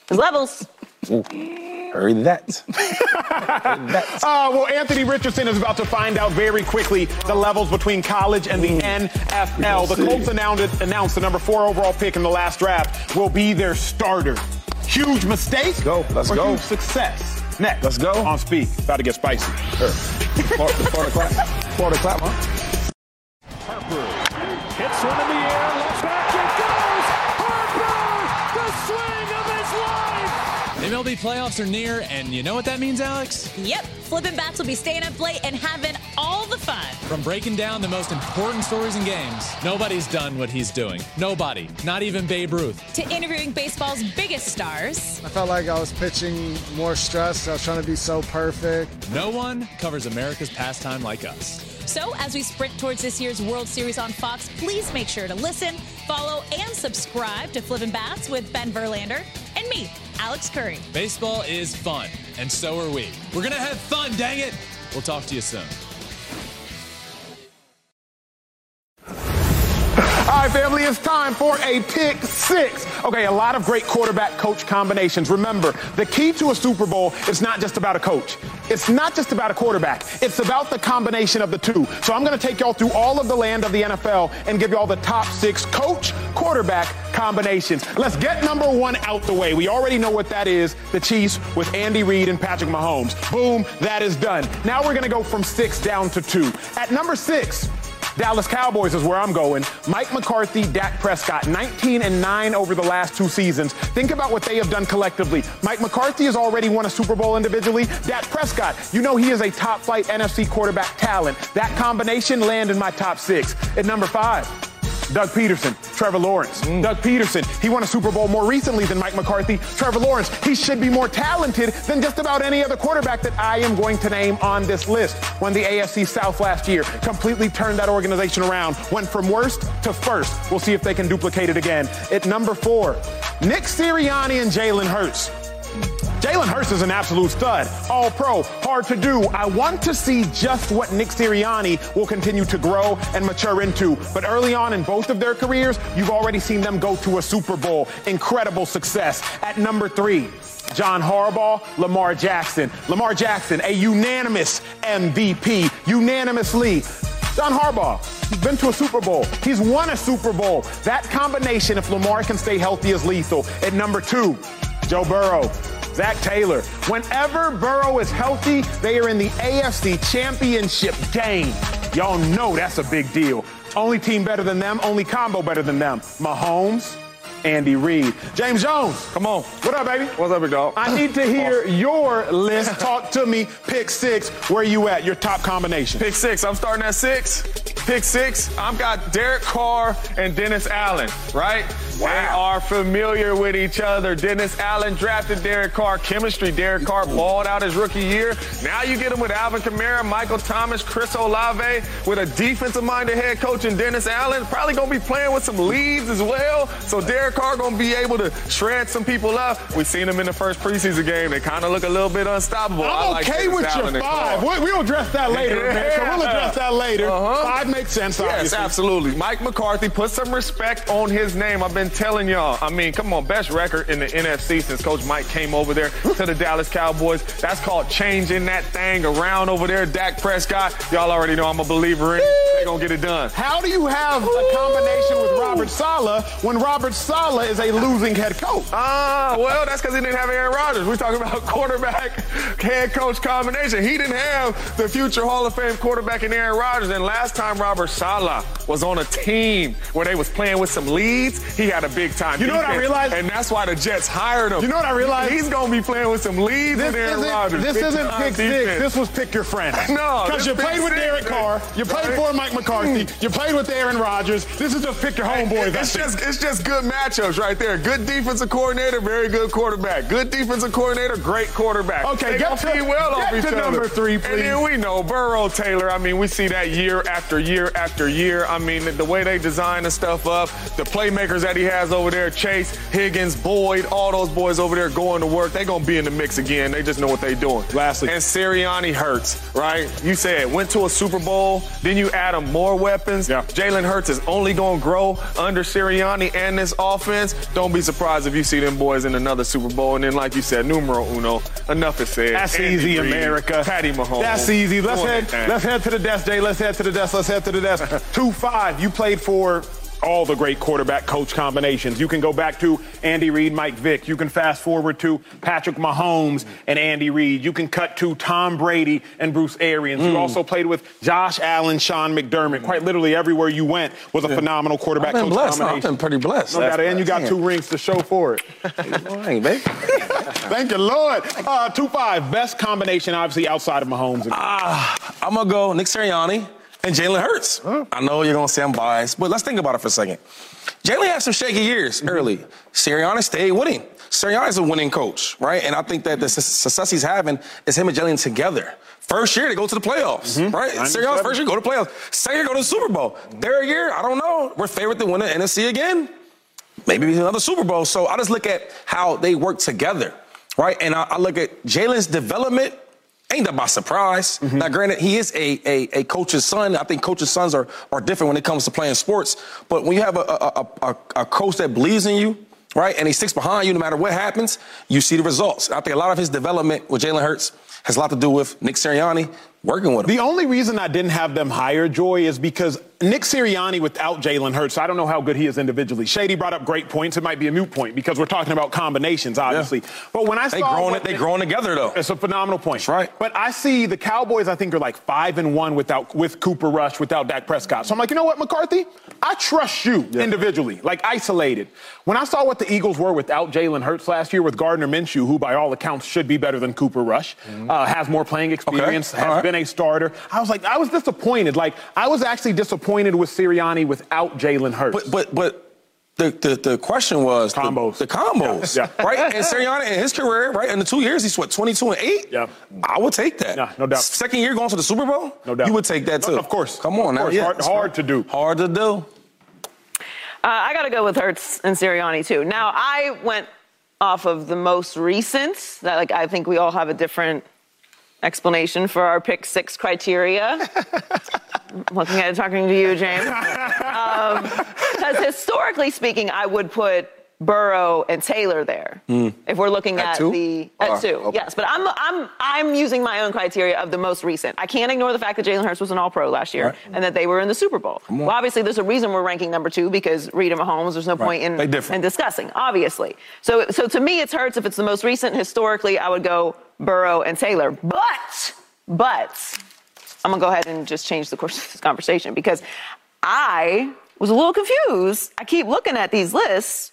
There's levels. Heard that. [LAUGHS] Heard that. Uh, well, Anthony Richardson is about to find out very quickly the levels between college and the NFL. The Colts announced, announced the number four overall pick in the last draft will be their starter. Huge mistake. Let's go. Let's or go. Huge success. Next. Let's go. On speed. About to get spicy. Sure. Florida clap. Florida clap, huh? Harper hits one in the air. MLB playoffs are near, and you know what that means, Alex? Yep. Flippin' Bats will be staying up late and having all the fun. From breaking down the most important stories and games, nobody's done what he's doing. Nobody. Not even Babe Ruth. To interviewing baseball's biggest stars. I felt like I was pitching more stress. I was trying to be so perfect. No one covers America's pastime like us. So, as we sprint towards this year's World Series on Fox, please make sure to listen, follow, and subscribe to Flippin' Bats with Ben Verlander and me, Alex Curry. Baseball is fun, and so are we. We're going to have fun, dang it. We'll talk to you soon. All right, family, it's time for a pick six. Okay, a lot of great quarterback coach combinations. Remember, the key to a Super Bowl is not just about a coach. It's not just about a quarterback. It's about the combination of the two. So I'm going to take y'all through all of the land of the NFL and give y'all the top six coach quarterback combinations. Let's get number one out the way. We already know what that is. The Chiefs with Andy Reid and Patrick Mahomes. Boom, that is done. Now we're going to go from six down to two. At number six, Dallas Cowboys is where I'm going. Mike McCarthy, Dak Prescott, 19 and 9 over the last two seasons. Think about what they have done collectively. Mike McCarthy has already won a Super Bowl individually. Dak Prescott, you know he is a top flight NFC quarterback talent. That combination land in my top six. At number five, Doug Pederson, Trevor Lawrence. Mm. Doug Pederson, he won a Super Bowl more recently than Mike McCarthy. Trevor Lawrence, he should be more talented than just about any other quarterback that I am going to name on this list. Won the AFC South last year, completely turned that organization around, went from worst to first. We'll see if they can duplicate it again. At number four, Nick Sirianni and Jalen Hurts. Jalen Hurts is an absolute stud. All pro, hard to do. I want to see just what Nick Sirianni will continue to grow and mature into. But early on in both of their careers, you've already seen them go to a Super Bowl. Incredible success. At number three, John Harbaugh, Lamar Jackson. Lamar Jackson, a unanimous MVP, unanimously. John Harbaugh, he's been to a Super Bowl. He's won a Super Bowl. That combination, if Lamar can stay healthy, is lethal. At number two, Joe Burrow, Zac Taylor. Whenever Burrow is healthy, they are in the AFC Championship game. Y'all know that's a big deal. Only team better than them, only combo better than them. Mahomes, Andy Reid. James Jones. Come on. What up, baby? What's up, big dog? I need to hear your list. [LAUGHS] Talk to me. Pick six. Where you at? Your top combination. Pick six. I'm starting at six. Pick six. I've got Derek Carr and Dennis Allen, right? Wow. They are familiar with each other. Dennis Allen drafted Derek Carr. Chemistry. Derek Carr balled out his rookie year. Now you get him with Alvin Kamara, Michael Thomas, Chris Olave, with a defensive-minded head coach and Dennis Allen. Probably going to be playing with some leads as well. So Derek Carr going to be able to shred some people up. We've seen him in the first preseason game. They kind of look a little bit unstoppable. I'm like okay with your five. We'll address that later, yeah. man. So we'll address that later. Uh-huh. Five makes sense, obviously. Yes, absolutely. Mike McCarthy, put some respect on his name. I've been telling y'all. I mean, come on, best record in the NFC since Coach Mike came over there to the Dallas Cowboys. That's called changing that thing around over there. Dak Prescott, y'all already know I'm a believer in. They're going to get it done. How do you have a combination with Robert Saleh when Robert Saleh is a losing head coach? Ah, uh, well, that's because he didn't have Aaron Rodgers. We're talking about [LAUGHS] quarterback head coach combination. He didn't have the future Hall of Fame quarterback in Aaron Rodgers. And last time Robert Saleh was on a team where they was playing with some leads, he had a big time. You know what I realized? And that's why the Jets hired him. You know what I realized? He's going to be playing with some leads this with Aaron Rodgers. This big isn't pick defense. six. This was pick your friend. [LAUGHS] No, because you played with Derek Carr, you played right? for Mike McCarthy, you played with Aaron Rodgers. This is just pick your homeboys. It's just it's just good matchups right there. Good defensive coordinator, very good quarterback. Good defensive coordinator, great quarterback. Okay, they get to, well get off each to other. number three, please. And then we know Burrow, Taylor. I mean, we see that year after year after year. I mean, the, the way they design the stuff up, the playmakers that he has over there, Chase, Higgins, Boyd, all those boys over there going to work. They're gonna be in the mix again. They just know what they're doing. Lastly, and Sirianni hurts, right? You said went to a Super Bowl, then you add him more weapons. Yeah. Jalen Hurts is only gonna grow under Sirianni and this offense. Don't be surprised if you see them boys in another Super Bowl. And then, like you said, numero uno. Enough is said. That's Andy easy, Reid, America. Patty Mahomes. That's easy. Let's head. Let's head to the desk, Jay. Let's head to the desk. Let's head to the desk. [LAUGHS] Two five. You played for all the great quarterback coach combinations. You can go back to Andy Reid, Mike Vick. You can fast forward to Patrick Mahomes and Andy Reid. You can cut to Tom Brady and Bruce Arians. Mm. You also played with Josh Allen, Sean McDermott. Quite literally everywhere you went was a phenomenal quarterback coach blessed. combination. I've been pretty blessed. No doubt. And you got Damn. two rings to show for it. [LAUGHS] Baby. [LAUGHS] Thank you, Lord. Uh, two five. Best combination, obviously, outside of Mahomes. Ah, I'm gonna go Nick Sirianni and Jalen Hurts. I know you're gonna say I'm biased, but let's think about it for a second. Jalen had some shaky years mm-hmm. early. Sirianni stayed winning. Sirianni's a winning coach, right? And I think that the su- success he's having is him and Jalen together. First year, they go to the playoffs, mm-hmm. right? Sirianni's first year, go to playoffs. Second year, go to the Super Bowl. Third year, I don't know. We're favored to win the NFC again. Maybe another Super Bowl. So I just look at how they work together, right? And I, I look at Jalen's development. Ain't that by surprise. Mm-hmm. Now, granted, he is a, a, a coach's son. I think coaches' sons are, are different when it comes to playing sports. But when you have a, a, a, a coach that believes in you, right, and he sticks behind you no matter what happens, you see the results. I think a lot of his development with Jalen Hurts has a lot to do with Nick Sirianni working with him. The only reason I didn't have them higher, Joy, is because Nick Sirianni without Jalen Hurts, I don't know how good he is individually. Shady brought up great points. It might be a moot point because we're talking about combinations, obviously. Yeah. But when I They saw growing it. They growing together though. It's a phenomenal point. That's right. But I see the Cowboys, I think, are like five and one without with Cooper Rush, without Dak Prescott. So I'm like, you know what, McCarthy? I trust you individually, like isolated. When I saw what the Eagles were without Jalen Hurts last year with Gardner Minshew, who by all accounts should be better than Cooper Rush, uh, has more playing experience, has Mm-hmm. All right. been a starter. I was like, I was disappointed. Like, I was actually disappointed with Sirianni without Jalen Hurts. But but but the the, the question was the- Combos. The, combos, Yeah. Yeah. right? [LAUGHS] And Sirianni in his career, right, in the two years, he's what 22 and eight. Yeah. I would take that. Yeah, no doubt. Second year going to the Super Bowl, No doubt. You would take that No, too. of course. Come on Of now, course. yeah, Hard- that's hard to do. Hard to do. Uh, I got to go with Hurts and Sirianni too. Now I went off of the most recent. That like I think we all have a different explanation for our pick six criteria. [LAUGHS] Looking at it, talking to you, James. Because historically speaking, I would put Burrow and Taylor there. If we're looking At at, the at Ah, two, okay. yes. But I'm I'm I'm using my own criteria of the most recent. I can't ignore the fact that Jalen Hurts was an All Pro last year and that they were in the Super Bowl. Well, obviously, there's a reason we're ranking number two because Reid and Mahomes. There's no point in in discussing, obviously. So so to me, it's Hurts. If it's the most recent historically, I would go Burrow and Taylor. But but I'm gonna go ahead and just change the course of this conversation because I was a little confused. I keep looking at these lists.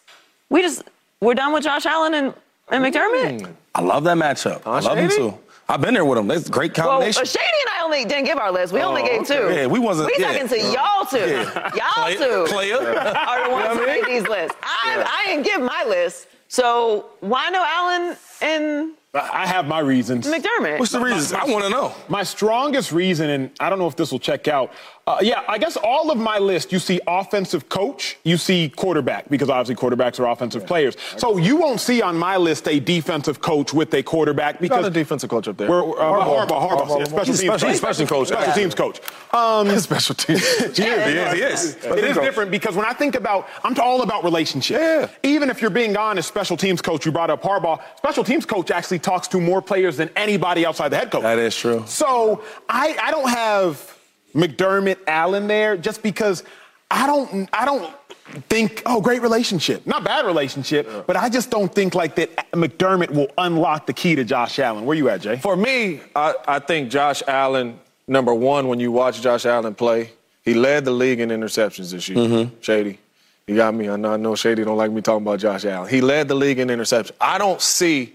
We just we're done with Josh Allen and, and McDermott. Mm. I love that matchup. I love them too. I've been there with them. That's a great Well, combination. Shady and I only didn't give our list. We only Oh, gave two. Yeah, we wasn't- We yeah. talking to y'all two. Yeah. Y'all Player- two player. are the ones [LAUGHS] You know who made these lists. I, I didn't give my list. So why no Allen and I have my reasons. McDermott? What's the reason? I want to know. My strongest reason, and I don't know if this will check out. Uh, yeah, I guess all of my list, you see offensive coach, you see quarterback, because obviously quarterbacks are offensive players. So you won't see on my list a defensive coach with a quarterback because Got a defensive coach up there. We're, uh, Harbaugh, Harbaugh, Harbaugh. yeah, special He's teams special- special coach. Special Yeah. teams coach. Um, [LAUGHS] special teams. [LAUGHS] he is, he is. It is different because when I think about, I'm all about relationships. Yeah. Even if you're being honest, special teams coach, you brought up Harbaugh. Special teams coach actually talks to more players than anybody outside the head coach. That is true. So I, I don't have McDermott Allen there just because I don't I don't think oh great relationship not bad relationship but I just don't think like that McDermott will unlock the key to Josh Allen. Where you at, Jay? For me, I, I think Josh Allen, number one, when you watch Josh Allen play, he led the league in interceptions this year. Mm-hmm. Shady. You got me. I know, I know Shady don't like me talking about Josh Allen. He led the league in interceptions. I don't see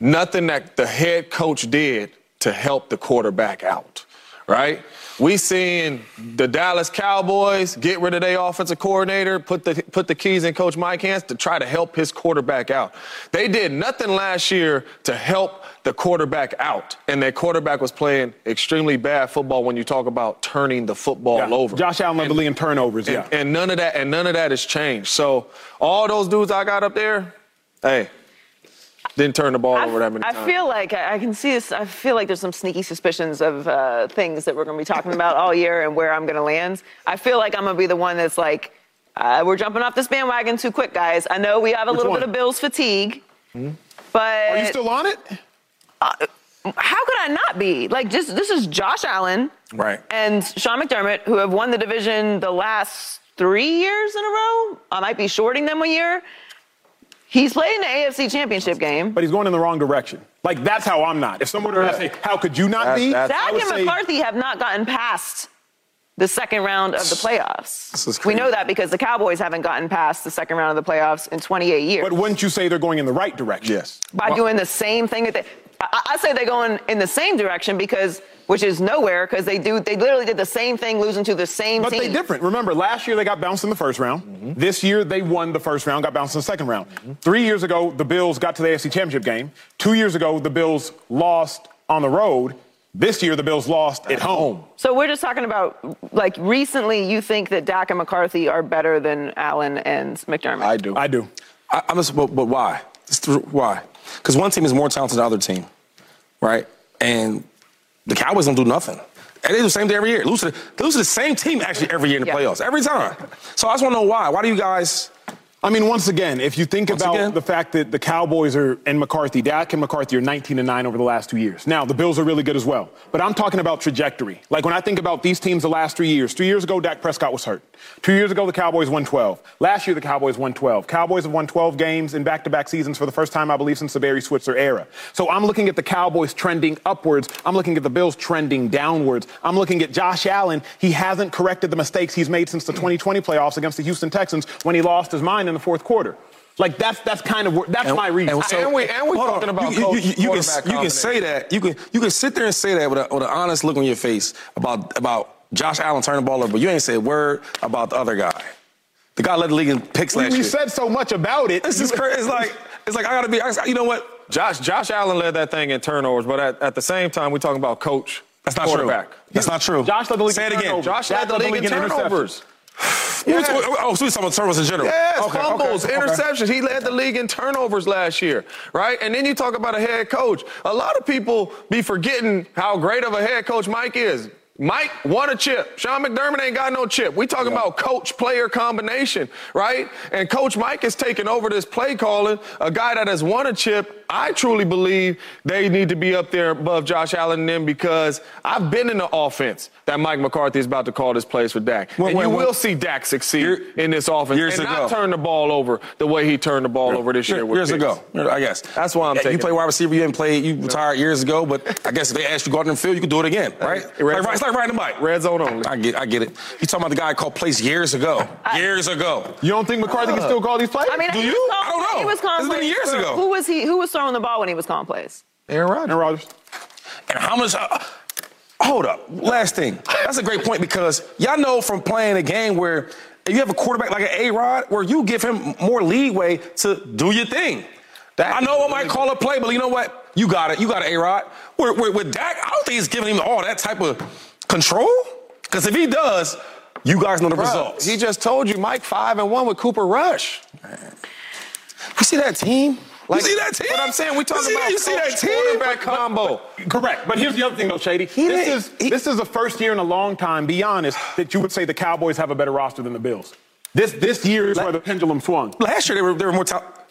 nothing that the head coach did to help the quarterback out, right? We seeing the Dallas Cowboys get rid of their offensive coordinator, put the put the keys in Coach Mike hands to try to help his quarterback out. They did nothing last year to help the quarterback out, and their quarterback was playing extremely bad football when you talk about turning the football Yeah. over. Josh Allen league in turnovers. And, Yeah. and none of that and none of that has changed. So all those dudes I got up there, hey, didn't turn the ball I, over that many I times. I feel like I I can see this. I feel like there's some sneaky suspicions of uh, things that we're going to be talking about all year and where I'm going to land. I feel like I'm going to be the one that's like, uh, we're jumping off this bandwagon too quick, guys. I know we have a Which little one? bit of Bills fatigue, Hmm? but Are you still on it? how could I not be? Like, just this is Josh Allen Right. and Sean McDermott, who have won the division the last three years in a row. I might be shorting them a year. He's playing the AFC Championship game. But he's going in the wrong direction. Like that's how I'm not. If someone were to say, "How could you not That's- be?" that's- I Dak would and say- McCarthy have not gotten past the second round of the playoffs. This is We know that because the Cowboys haven't gotten past the second round of the playoffs in 28 years. But wouldn't you say they're going in the right direction? yes. By doing the same thing that they, I, I say they're going in the same direction because, which is nowhere, because they do, they literally did the same thing, losing to the same But team. they different. Remember, last year they got bounced in the first round. Mm-hmm. This year they won the first round, got bounced in the second round. Three years ago, the Bills got to the AFC Championship game. Two years ago, the Bills lost on the road. This year, the Bills lost at home. So we're just talking about, like, recently you think that Dak and McCarthy are better than Allen and McDermott. I do. I do. I, I'm just, but, but why? Why? Because one team is more talented than the other team, right? And the Cowboys don't do nothing. And they do the same thing every year. Lose to, they lose to the same team actually every year in the Yeah. playoffs, every time. So I just want to know why. Why do you guys? I mean, once again, if you think Once about again? the fact that the Cowboys are and McCarthy, Dak and McCarthy are 19 and 9 over the last two years. Now, the Bills are really good as well. But I'm talking about trajectory. Like when I think about these teams the last three years, three years ago, Dak Prescott was hurt. Two years ago, the Cowboys won 12. Last year, the Cowboys won 12. Cowboys have won 12 games in back to back seasons for the first time, I believe, since the Barry Switzer era. So I'm looking at the Cowboys trending upwards. I'm looking at the Bills trending downwards. I'm looking at Josh Allen. He hasn't corrected the mistakes he's made since the 2020 playoffs against the Houston Texans when he lost his mind in the fourth quarter. Like that's that's kind of where, that's my reason. And, so- And we- and we hold talking on. about you, you, coach you, you quarterback can you can say that you can you can sit there and say that with, a, with an honest look on your face about about Josh Allen turning the ball over, but you ain't say a word about the other guy. The guy led the league in picks we, last we year. You said so much about it. This is crazy. It's like it's like I gotta be. I- You know what? Josh Josh Allen led that thing in turnovers, but at, at the same time, we're talking about coach. That's not true. That's not true. Josh led the league Say in it again. turnovers. Josh Dak led the league in interceptions. turnovers. Yeah. Oh, so we're talking about turnovers in general. Yes, Okay, okay, fumbles, okay. interceptions. He led the league in turnovers last year, right? And then you talk about a head coach. A lot of people be forgetting how great of a head coach Mike is. Mike won a chip. Sean McDermott ain't got no chip. We talking about coach player combination, right? And Coach Mike is taking over this play calling. A guy that has won a chip. I truly believe they need to be up there above Josh Allen and them because I've been in the offense that Mike McCarthy is about to call this plays for Dak. When- and when- you when- will see Dak succeed in this offense years and ago. not turn the ball over the way he turned the ball over this year. with years picks. ago, I guess. That's why I'm Yeah, taking. You play wide receiver, you didn't play, you retired years ago, but I guess if they asked you to go out in the field, you could do it again, right? Red Like, it's like riding a bike. Red zone only. I get, I get it. You talking about the guy called plays years ago? years ago. You don't think McCarthy can still call these plays? I mean, Do you? was I don't know. He was calling It's been plays years for- ago. Who was he? Who was throwing the ball when he was calling plays? Aaron Rodgers. Aaron Rodgers. And how much? Uh, hold up. Last thing. That's a great point because y'all know from playing a game where if you have a quarterback like an A Rod, where you give him more leeway to do your thing. That I know I might call a play, but you know what? You got it. You got it, A Rod. With, with Dak, I don't think he's giving him all that type of control. Because if he does, you guys know the Bro, results. He just told you Mike five and one with Cooper Rush. You see that team? Like, you see that team? But I'm saying we You talking see about that- you see that team? quarterback combo. Correct. But here's the other thing, though, Shady. He this is he- this is the first year in a long time, be honest, that you would say the Cowboys have a better roster than the Bills. This this year is where the pendulum swung. Last year they were, they were more.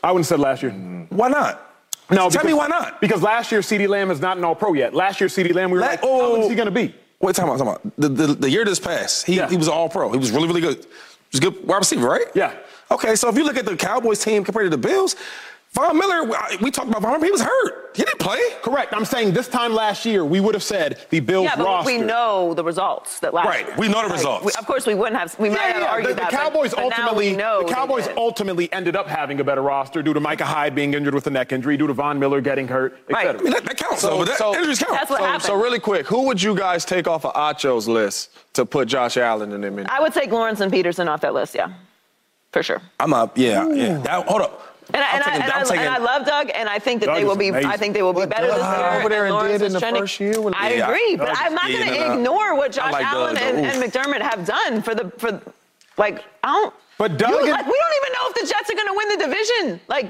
I wouldn't have said last year. Why not? No, Tell me why not? Because last year CeeDee Lamb is not an All-Pro yet. Last year CeeDee Lamb, we were La- like, oh, good is he oh. going to be? Wait, talking about, talking about the, the, the year this past, he, Yeah. he was all pro. He was really, really good. He was a good wide receiver, right? Yeah. Okay, so if you look at the Cowboys team compared to the Bills, Von Miller, we talked about Von Miller, he was hurt. He didn't play. Correct. I'm saying this time last year, we would have said the Bills Yeah, but roster. we know the results that last Right, year. we know the Like, results. we- of course, we wouldn't have. We might Yeah, have argued the, the that. but- Cowboys but now ultimately, we know the Cowboys ultimately ended up having a better roster due to Micah Hyde being injured with a neck injury, due to Von Miller getting hurt, Right. etc. I mean, that, that counts, though, but that, injuries count. That's what so, happened. so really quick, who would you guys take off of Acho's list to put Josh Allen in them in? I would take Lawrence and Pederson off that list. Yeah, for sure. I'm up, yeah, yeah. That, hold up. And, I, and, I, and, I'm taking- and I love Doug, and I think that Doug they will be. amazing. I think they will be better this year. over there and did in the first year when- I Yeah, agree, but I'm not going to no, no. ignore what Josh like Allen Doug, and, and McDermott have done for the for. Like I don't. But Doug you, and- like, we don't even know if the Jets are going to win the division. Like,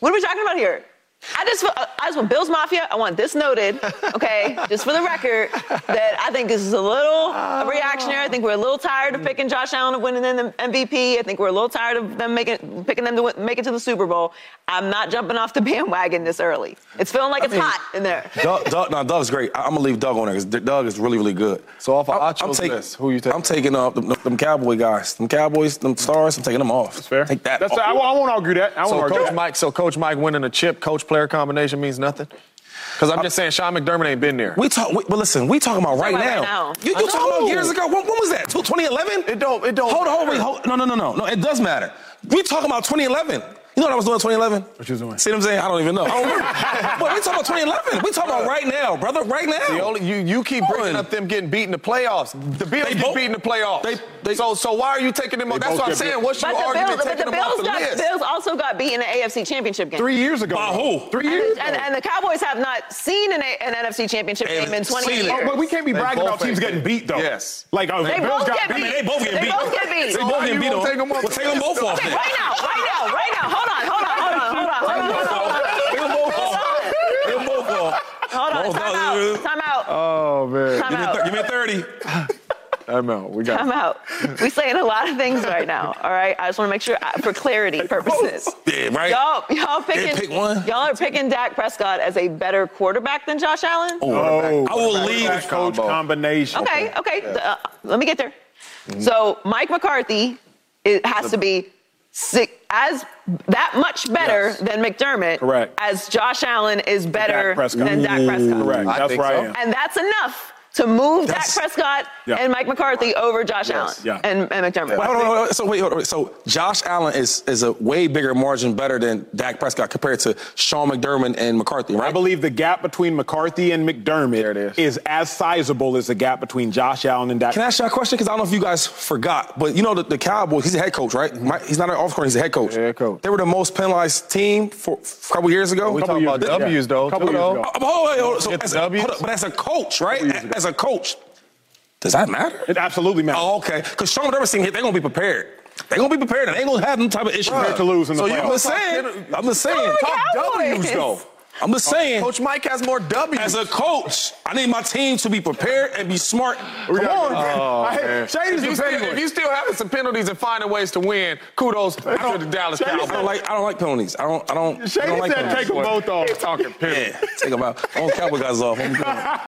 what are we talking about here? I just, I just want Bills Mafia. I want this noted, okay, [LAUGHS] just for the record, that I think this is a little reactionary. I think we're a little tired of picking Josh Allen of winning the MVP. I think we're a little tired of them making, picking them to win, make it to the Super Bowl. I'm not jumping off the [LAUGHS] bandwagon this early. It's feeling like it's mean- hot in there. Doug, Doug, no, Doug's great. I, am gonna leave Doug on there because Doug is really, really good. So off of I'm- I'm Acho's taking- list, who you taking? I'm taking uh, up them, them Cowboy guys, them Cowboys, them stars. I'm taking them off. That's fair. Take that. That's off. I, won't- I won't argue that. I won't So argue Coach that. Mike, so Coach Mike winning a chip, coach player combination means nothing. Because I'm just saying, Sean McDermott ain't been there. We talk, we, but listen, we talking about right about now. right now. You, I you talking about years ago? When, when was that? 2011? It don't. It don't. Hold on, hold, matter. wait, hold, no, no, no, no, no. It does matter. We talking about 2011. You know what I was doing in 2011? What you was doing? See what I'm saying? I don't even know. I don't but we talking about 2011. We talking about right now, brother. Right now. The only, you, you keep bringing up them getting beat in the playoffs. The Bills They get both- beat in the playoffs. they- they- so, so why are you taking them off? That's what I'm saying. What's your But the, argument Bills, but taking the them off Bills, the got, list? Bills also got beat in the AFC Championship game. Three years ago. By who? Three years and, ago. and the Cowboys have not seen an, an NFC Championship They game in haven't 20 years. Oh, but we can't be They bragging about teams getting beat, though. Yes. Like, oh, They the Bills both got get beat. beat. They both get beat. They both get beat. They both get you beat won't on. take 'em off take them both off right now, right now, right now. Hold on, hold on, hold on, hold on, hold on, hold on, hold on. Take them both off. Take them both off. Hold on, time out, time out, Oh man. time Give me, out. th- give me 30. [SIGHS] I'm out. We got. Time out. We saying a lot of things right now. All right. I just want to make sure uh, for clarity purposes. Yeah, right? Y'all, y'all picking. pick one. Y'all are picking Dak Prescott as a better quarterback than Josh Allen. Oh, I will leave. that coach combo. combination. Okay, okay. Uh, let me get there. So Mike McCarthy it has to be sick, as that much better Yes. than McDermott. Correct. As Josh Allen is better Dak than Dak Prescott. Correct. I That's think where I am. And that's enough to move That's- Dak Prescott Yeah. and Mike McCarthy over Josh Allen yeah. and, and McDermott. Wait, hold on, hold on. So wait, hold on. So Josh Allen is is a way bigger margin better than Dak Prescott compared to Sean McDermott and McCarthy, right? I believe the gap between McCarthy and McDermott There it is. is as sizable as the gap between Josh Allen and Dak. Can I ask you a question? Because I don't know if you guys forgot, but you know the, the Cowboys. He's a head coach, right? Right? He's not an off court. He's a head coach. Head coach. They were the most penalized team for, for a couple years ago. We Couple talking about years ago. W's though. Couple too, years though. ago. Hold on, hold on. So Get the as a, W's? hold on, but as a coach, right? As a coach, does that matter? It absolutely matters. Oh, okay. Because Sean McDermott's team, they're gonna be prepared. They're gonna be prepared, and they ain't gonna have them type of issues. Prepared to lose in the so you- I'm just saying. I'm just saying. Oh, Talk Cowboys. W's though. I'm just saying. Coach Mike has more W's. As a coach, I need my team to be prepared and be smart. Come got- on. Oh, oh I. Shady's if, you still, if you still having some penalties and finding ways to win, kudos to the Dallas I Cowboys. don't like. I don't like penalties. I don't. I don't. I Shady don't like said penalties. take them both off. He's talking penalties. Yeah, take them out. I want Cowboy guys off. [LAUGHS]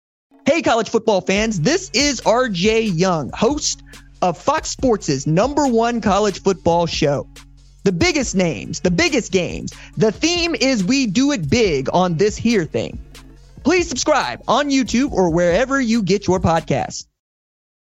Hey, college football fans, this is RJ Young, host of Fox Sports' number one college football show. The biggest names, the biggest games. The theme is we do it big on this here thing. Please subscribe on YouTube or wherever you get your podcasts.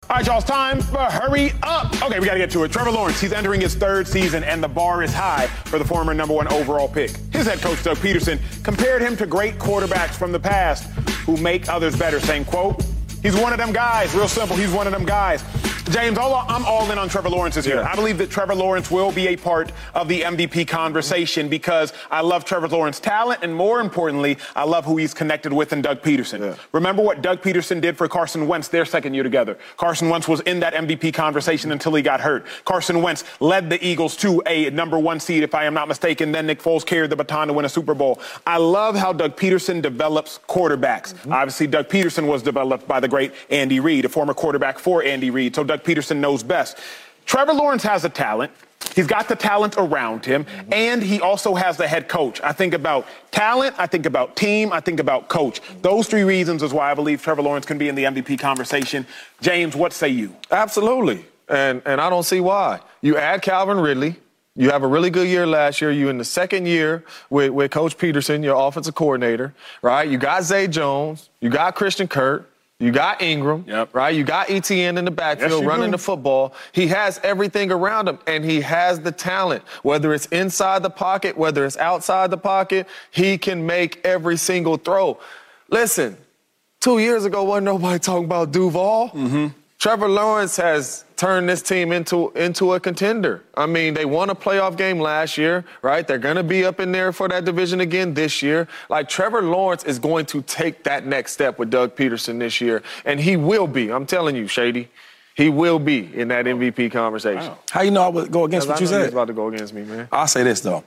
All right, y'all, it's time for Hurry Up. Okay, we got to get to it. Trevor Lawrence, he's entering his third season, and the bar is high for the former number one overall pick. His head coach, Doug Pederson, compared him to great quarterbacks from the past who make others better, saying, quote, he's one of them guys. Real simple, he's one of them guys. James, all, I'm all in on Trevor Lawrence this year. I believe that Trevor Lawrence will be a part of the MVP conversation because I love Trevor Lawrence's talent, and more importantly, I love who he's connected with in Doug Pederson. Remember what Doug Pederson did for Carson Wentz their second year together. Carson Wentz was in that MVP conversation until he got hurt. Carson Wentz led the Eagles to a number one seed, if I am not mistaken. Then Nick Foles carried the baton to win a Super Bowl. I love how Doug Pederson develops quarterbacks. Mm-hmm. Obviously, Doug Pederson was developed by the great Andy Reid, a former quarterback for Andy Reid. So Doug Pederson knows best. Trevor Lawrence has a talent. He's got the talent around him, and he also has the head coach. I think about talent, I think about team, I think about coach. Those three reasons is why I believe Trevor Lawrence can be in the MVP conversation. James, what say you? Absolutely. And and I don't see why. You add Calvin Ridley. You have a really good year last year. You in the second year with, with Coach Pederson, your offensive coordinator, right? You got Zay Jones. You got Christian Kirk. You got Engram, right? You got ETN in the backfield you running do. the football. He has everything around him, and he has the talent. Whether it's inside the pocket, whether it's outside the pocket, he can make every single throw. Listen, two years ago, wasn't nobody talking about Duval. Mm-hmm. Trevor Lawrence has turned this team into, into a contender. I mean, they won a playoff game last year, right? They're going to be up in there for that division again this year. Like, Trevor Lawrence is going to take that next step with Doug Pederson this year, and he will be. I'm telling you, Shady. He will be in that MVP conversation. How you know I would go against what you I know he's about to go against me, man. I'll say this though.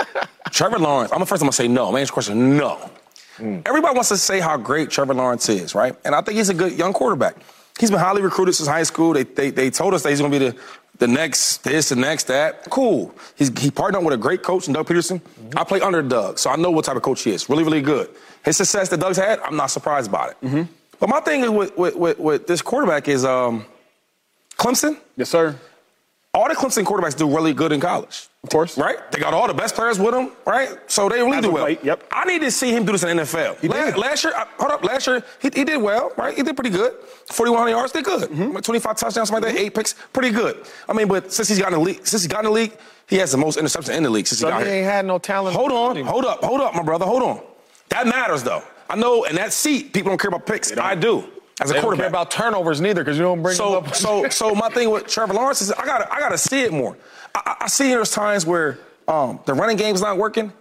[LAUGHS] Trevor Lawrence. I'm the first. I'm gonna say no. My answer question: No. Hmm. Everybody wants to say how great Trevor Lawrence is, right? And I think he's a good young quarterback. He's been highly recruited since high school. They they, they told us that he's gonna be the the next this, the next that. Cool. He's he partnered up with a great coach in Doug Pederson. I play under Doug, so I know what type of coach he is. Really, really good. His success that Doug's had, I'm not surprised by it. But my thing is with, with, with, with this quarterback is um, Clemson. Yes, sir. All the Clemson quarterbacks do really good in college. Of course. Right? They got all the best players with them, right? So they really As do well. late, yep. I need to see him do this in the NFL. He last, did. last year, hold up, last year, he, he did well, right? He did pretty good. 4,100 yards, did good. Mm-hmm. 25 touchdowns, something like that, eight picks, pretty good. I mean, but since he's got in the league, since he got in the league, he has the most interceptions in the league since So he got he here. ain't had no talent. Hold on, hold up, hold up, my brother, hold on. That matters, though. I know in that seat, people don't care about picks. I do. As a They don't quarterback. care about turnovers neither because you don't bring So, them up. so, so my thing with Trevor Lawrence is I got I got to see it more. I, I- I see there's times where um, the running game's not working,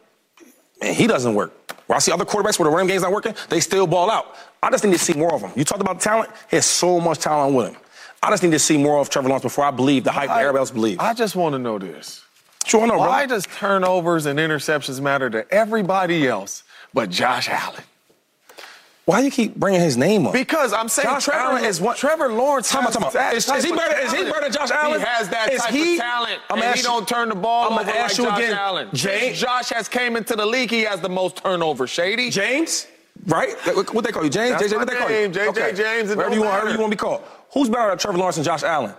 and he doesn't work. Where I see other quarterbacks where the running game's not working, they still ball out. I just need to see more of them. You talked about talent. He has so much talent with him. I just need to see more of Trevor Lawrence before I believe the hype that everybody else believes. I just want to know this. Sure, I know, Why bro. does turnovers and interceptions matter to everybody else but Josh Allen? Why do you keep bringing his name up? Because I'm saying Josh Trevor Allen is what- Trevor Lawrence. Time out, has time out. that Is- is he better- is he better than Josh Allen? He has that Is type he- of talent, I'm and he asking- don't turn the ball I'm over ask like you Josh again. Allen. James- Josh has came into the league, he has the most turnovers. Shady. James, right? What they call you? James? That's JJ, what they call you? name, JJ James, it Whatever you want, however you want to be called. Who's better than Trevor Lawrence and Josh Allen?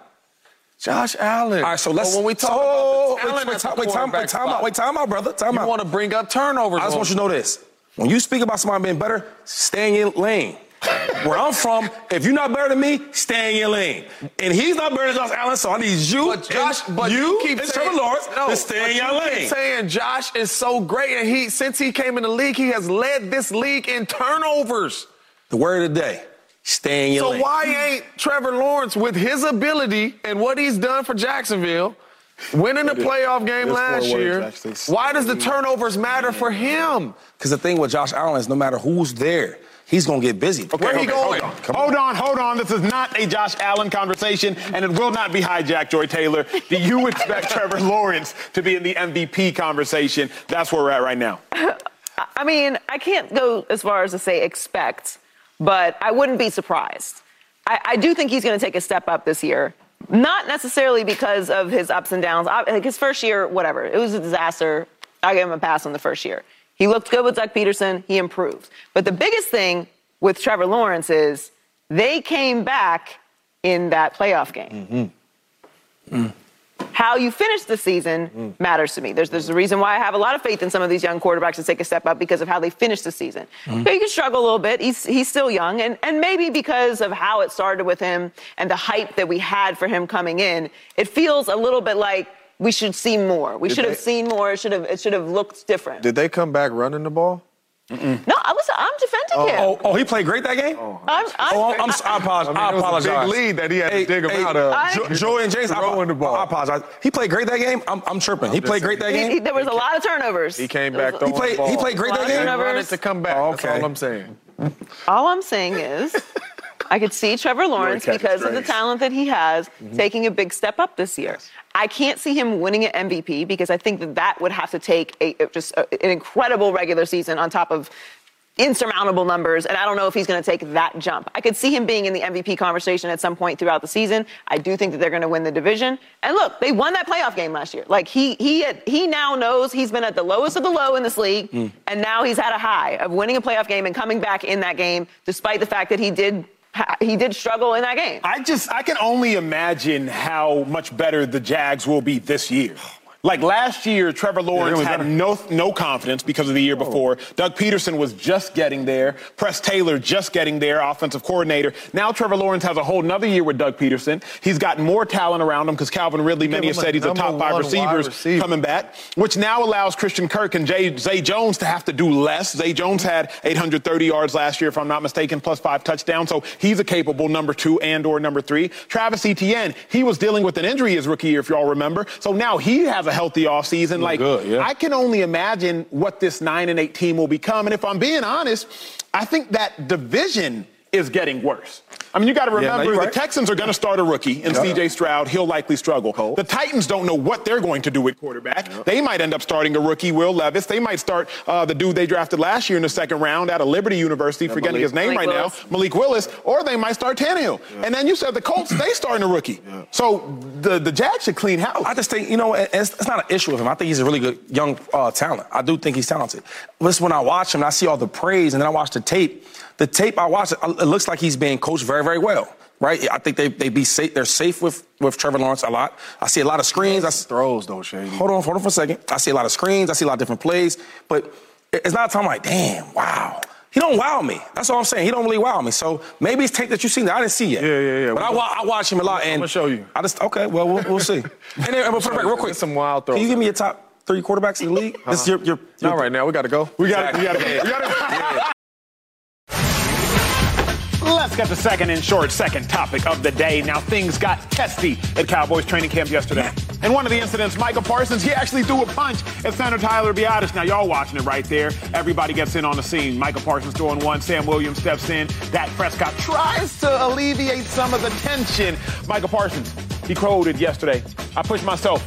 Josh Allen. All right, so let's. When we talk so, about the wait, talent wait, at time, wait, time, wait, time out, wait, time out, brother. Time you out. want to bring up turnovers. I just want you to know this. When you speak about somebody being better, stay in your lane. Where I'm from, if you're not better than me, stay in your lane. And he's not better than Josh Allen, so I need you But Josh, and but you, keep and saying, Trevor Lawrence no, to stay in your you lane. Keep saying Josh is so great, and he since he came in the league, he has led this league in turnovers. the word of the day, stay in your So lane. So why ain't Trevor Lawrence, with his ability and what he's done for Jacksonville, winning a playoff game last words, year? actually. Why does the turnovers matter for him? Because the thing with Josh Allen is no matter who's there, he's going to get busy. Where he going? Hold on. hold on, hold on. This is not a Josh Allen conversation, and it will not be hijacked, Joy Taylor. Do you [LAUGHS] expect Trevor Lawrence to be in the MVP conversation? That's where we're at right now. I mean, I can't go as far as to say expect, but I wouldn't be surprised. I, I do think he's going to take a step up this year. Not necessarily because of his ups and downs. Like his first year, whatever, it was a disaster. I gave him a pass on the first year. He looked good with Doug Pederson. He improved. But the biggest thing with Trevor Lawrence is they came back in that playoff game. Mm-hmm. Mm. How you finish the season mm. matters to me. There's, there's a reason why I have a lot of faith in some of these young quarterbacks to take a step up because of how they finish the season. Mm. He can struggle a little bit. He's, he's still young. And, and maybe because of how it started with him and the hype that we had for him coming in, it feels a little bit like we should see more. We should have seen more. It should have, it should have looked different. Did they come back running the ball? No, I was, I'm defending Oh, him. oh, oh, he played great that game? Oh. I'm, I'm, Oh, I'm, I apologize. I, I mean, it was a big lead that he had to dig him out of. Uh, I- Joey and James, I, the ball. I apologize. He played great that game. I'm, I'm tripping. he played great that He- game. he- there was a lot of turnovers. He came back was- throwing played- the ball. he played great that Lot of game? He run it turnovers. to come back. Oh, That's okay. all I'm saying. All I'm saying is, [LAUGHS] I could see Trevor Lawrence because of the talent that he has taking a big step up this year. I can't see him winning an MVP because I think that that would have to take a, just a, an incredible regular season on top of insurmountable numbers, and I don't know if he's going to take that jump. I could see him being in the MVP conversation at some point throughout the season. I do think that they're going to win the division. And look, they won that playoff game last year. Like he he had, he now knows he's been at the lowest of the low in this league, and now he's had a high of winning a playoff game and coming back in that game, despite the fact that he did he did struggle in that game. I just I can only imagine how much better the Jags will be this year. Like last year, Trevor Lawrence really had better. no no confidence because of the year before. Doug Pederson was just getting there. Press Taylor just getting there, offensive coordinator. Now Trevor Lawrence has a whole nother year with Doug Pederson. He's got more talent around him because Calvin Ridley, many have said he's a top five receivers receiver. coming back, which now allows Christian Kirk and Jay, Zay Jones to have to do less. Zay Jones had 830 yards last year, if I'm not mistaken, plus five touchdowns. So he's a capable number two and or number three. Travis Etienne, he was dealing with an injury his rookie year, if y'all remember. So now he has a healthy offseason. Like good, yeah. I can only imagine what this nine and eight team will become. And if I'm being honest, I think that division is getting worse. I mean, you got to remember you're the right. Texans are going to start a rookie in Yeah. CJ Stroud. He'll likely struggle. Cole. The Titans don't know what they're going to do with quarterback. They might end up starting a rookie, Will Levis. They might start uh, the dude they drafted last year in the second round out of Liberty University, forgetting Malik. his name Malik right Willis. now, Malik Willis, or they might start Tannehill. And then you said the Colts, they starting a rookie. So the, the Jags should clean house. I just think, you know, it's, it's not an issue with him. I think he's a really good young uh, talent. I do think he's talented. But when I watch him and I see all the praise and then I watch the tape, the tape I watch, it, uh, it looks like he's being coached very, very well. Right? I think they, they be safe. They're safe with, with Trevor Lawrence a lot. I see a lot of screens. I see, Throws though, Shady. hold on, hold on for a second. I see a lot of screens. I see a lot of different plays. But it's not a time like, damn, wow. He don't wow me. That's all I'm saying. He don't really wow me. So maybe it's tape that you've seen that I didn't see yet. Yeah, yeah, yeah. But I, I watch him a lot. And I'ma show you. I just okay. Well, we'll, we'll see. [LAUGHS] and then, the record, real quick, Some wild throws. Can you give me your top three quarterbacks in the league? This is your, your, your Not right now. We got to go. We got to we got we got [LAUGHS] Let's get the second and short second topic of the day. Now things got testy at Cowboys training camp yesterday. And one of the incidents, Micah Parsons, he actually threw a punch at Center Tyler Biadasz. Now y'all watching it right there. Everybody gets in on the scene. Micah Parsons throwing one. Sam Williams steps in. Dak Prescott tries to alleviate some of the tension. Micah Parsons, he quoted yesterday, I pushed myself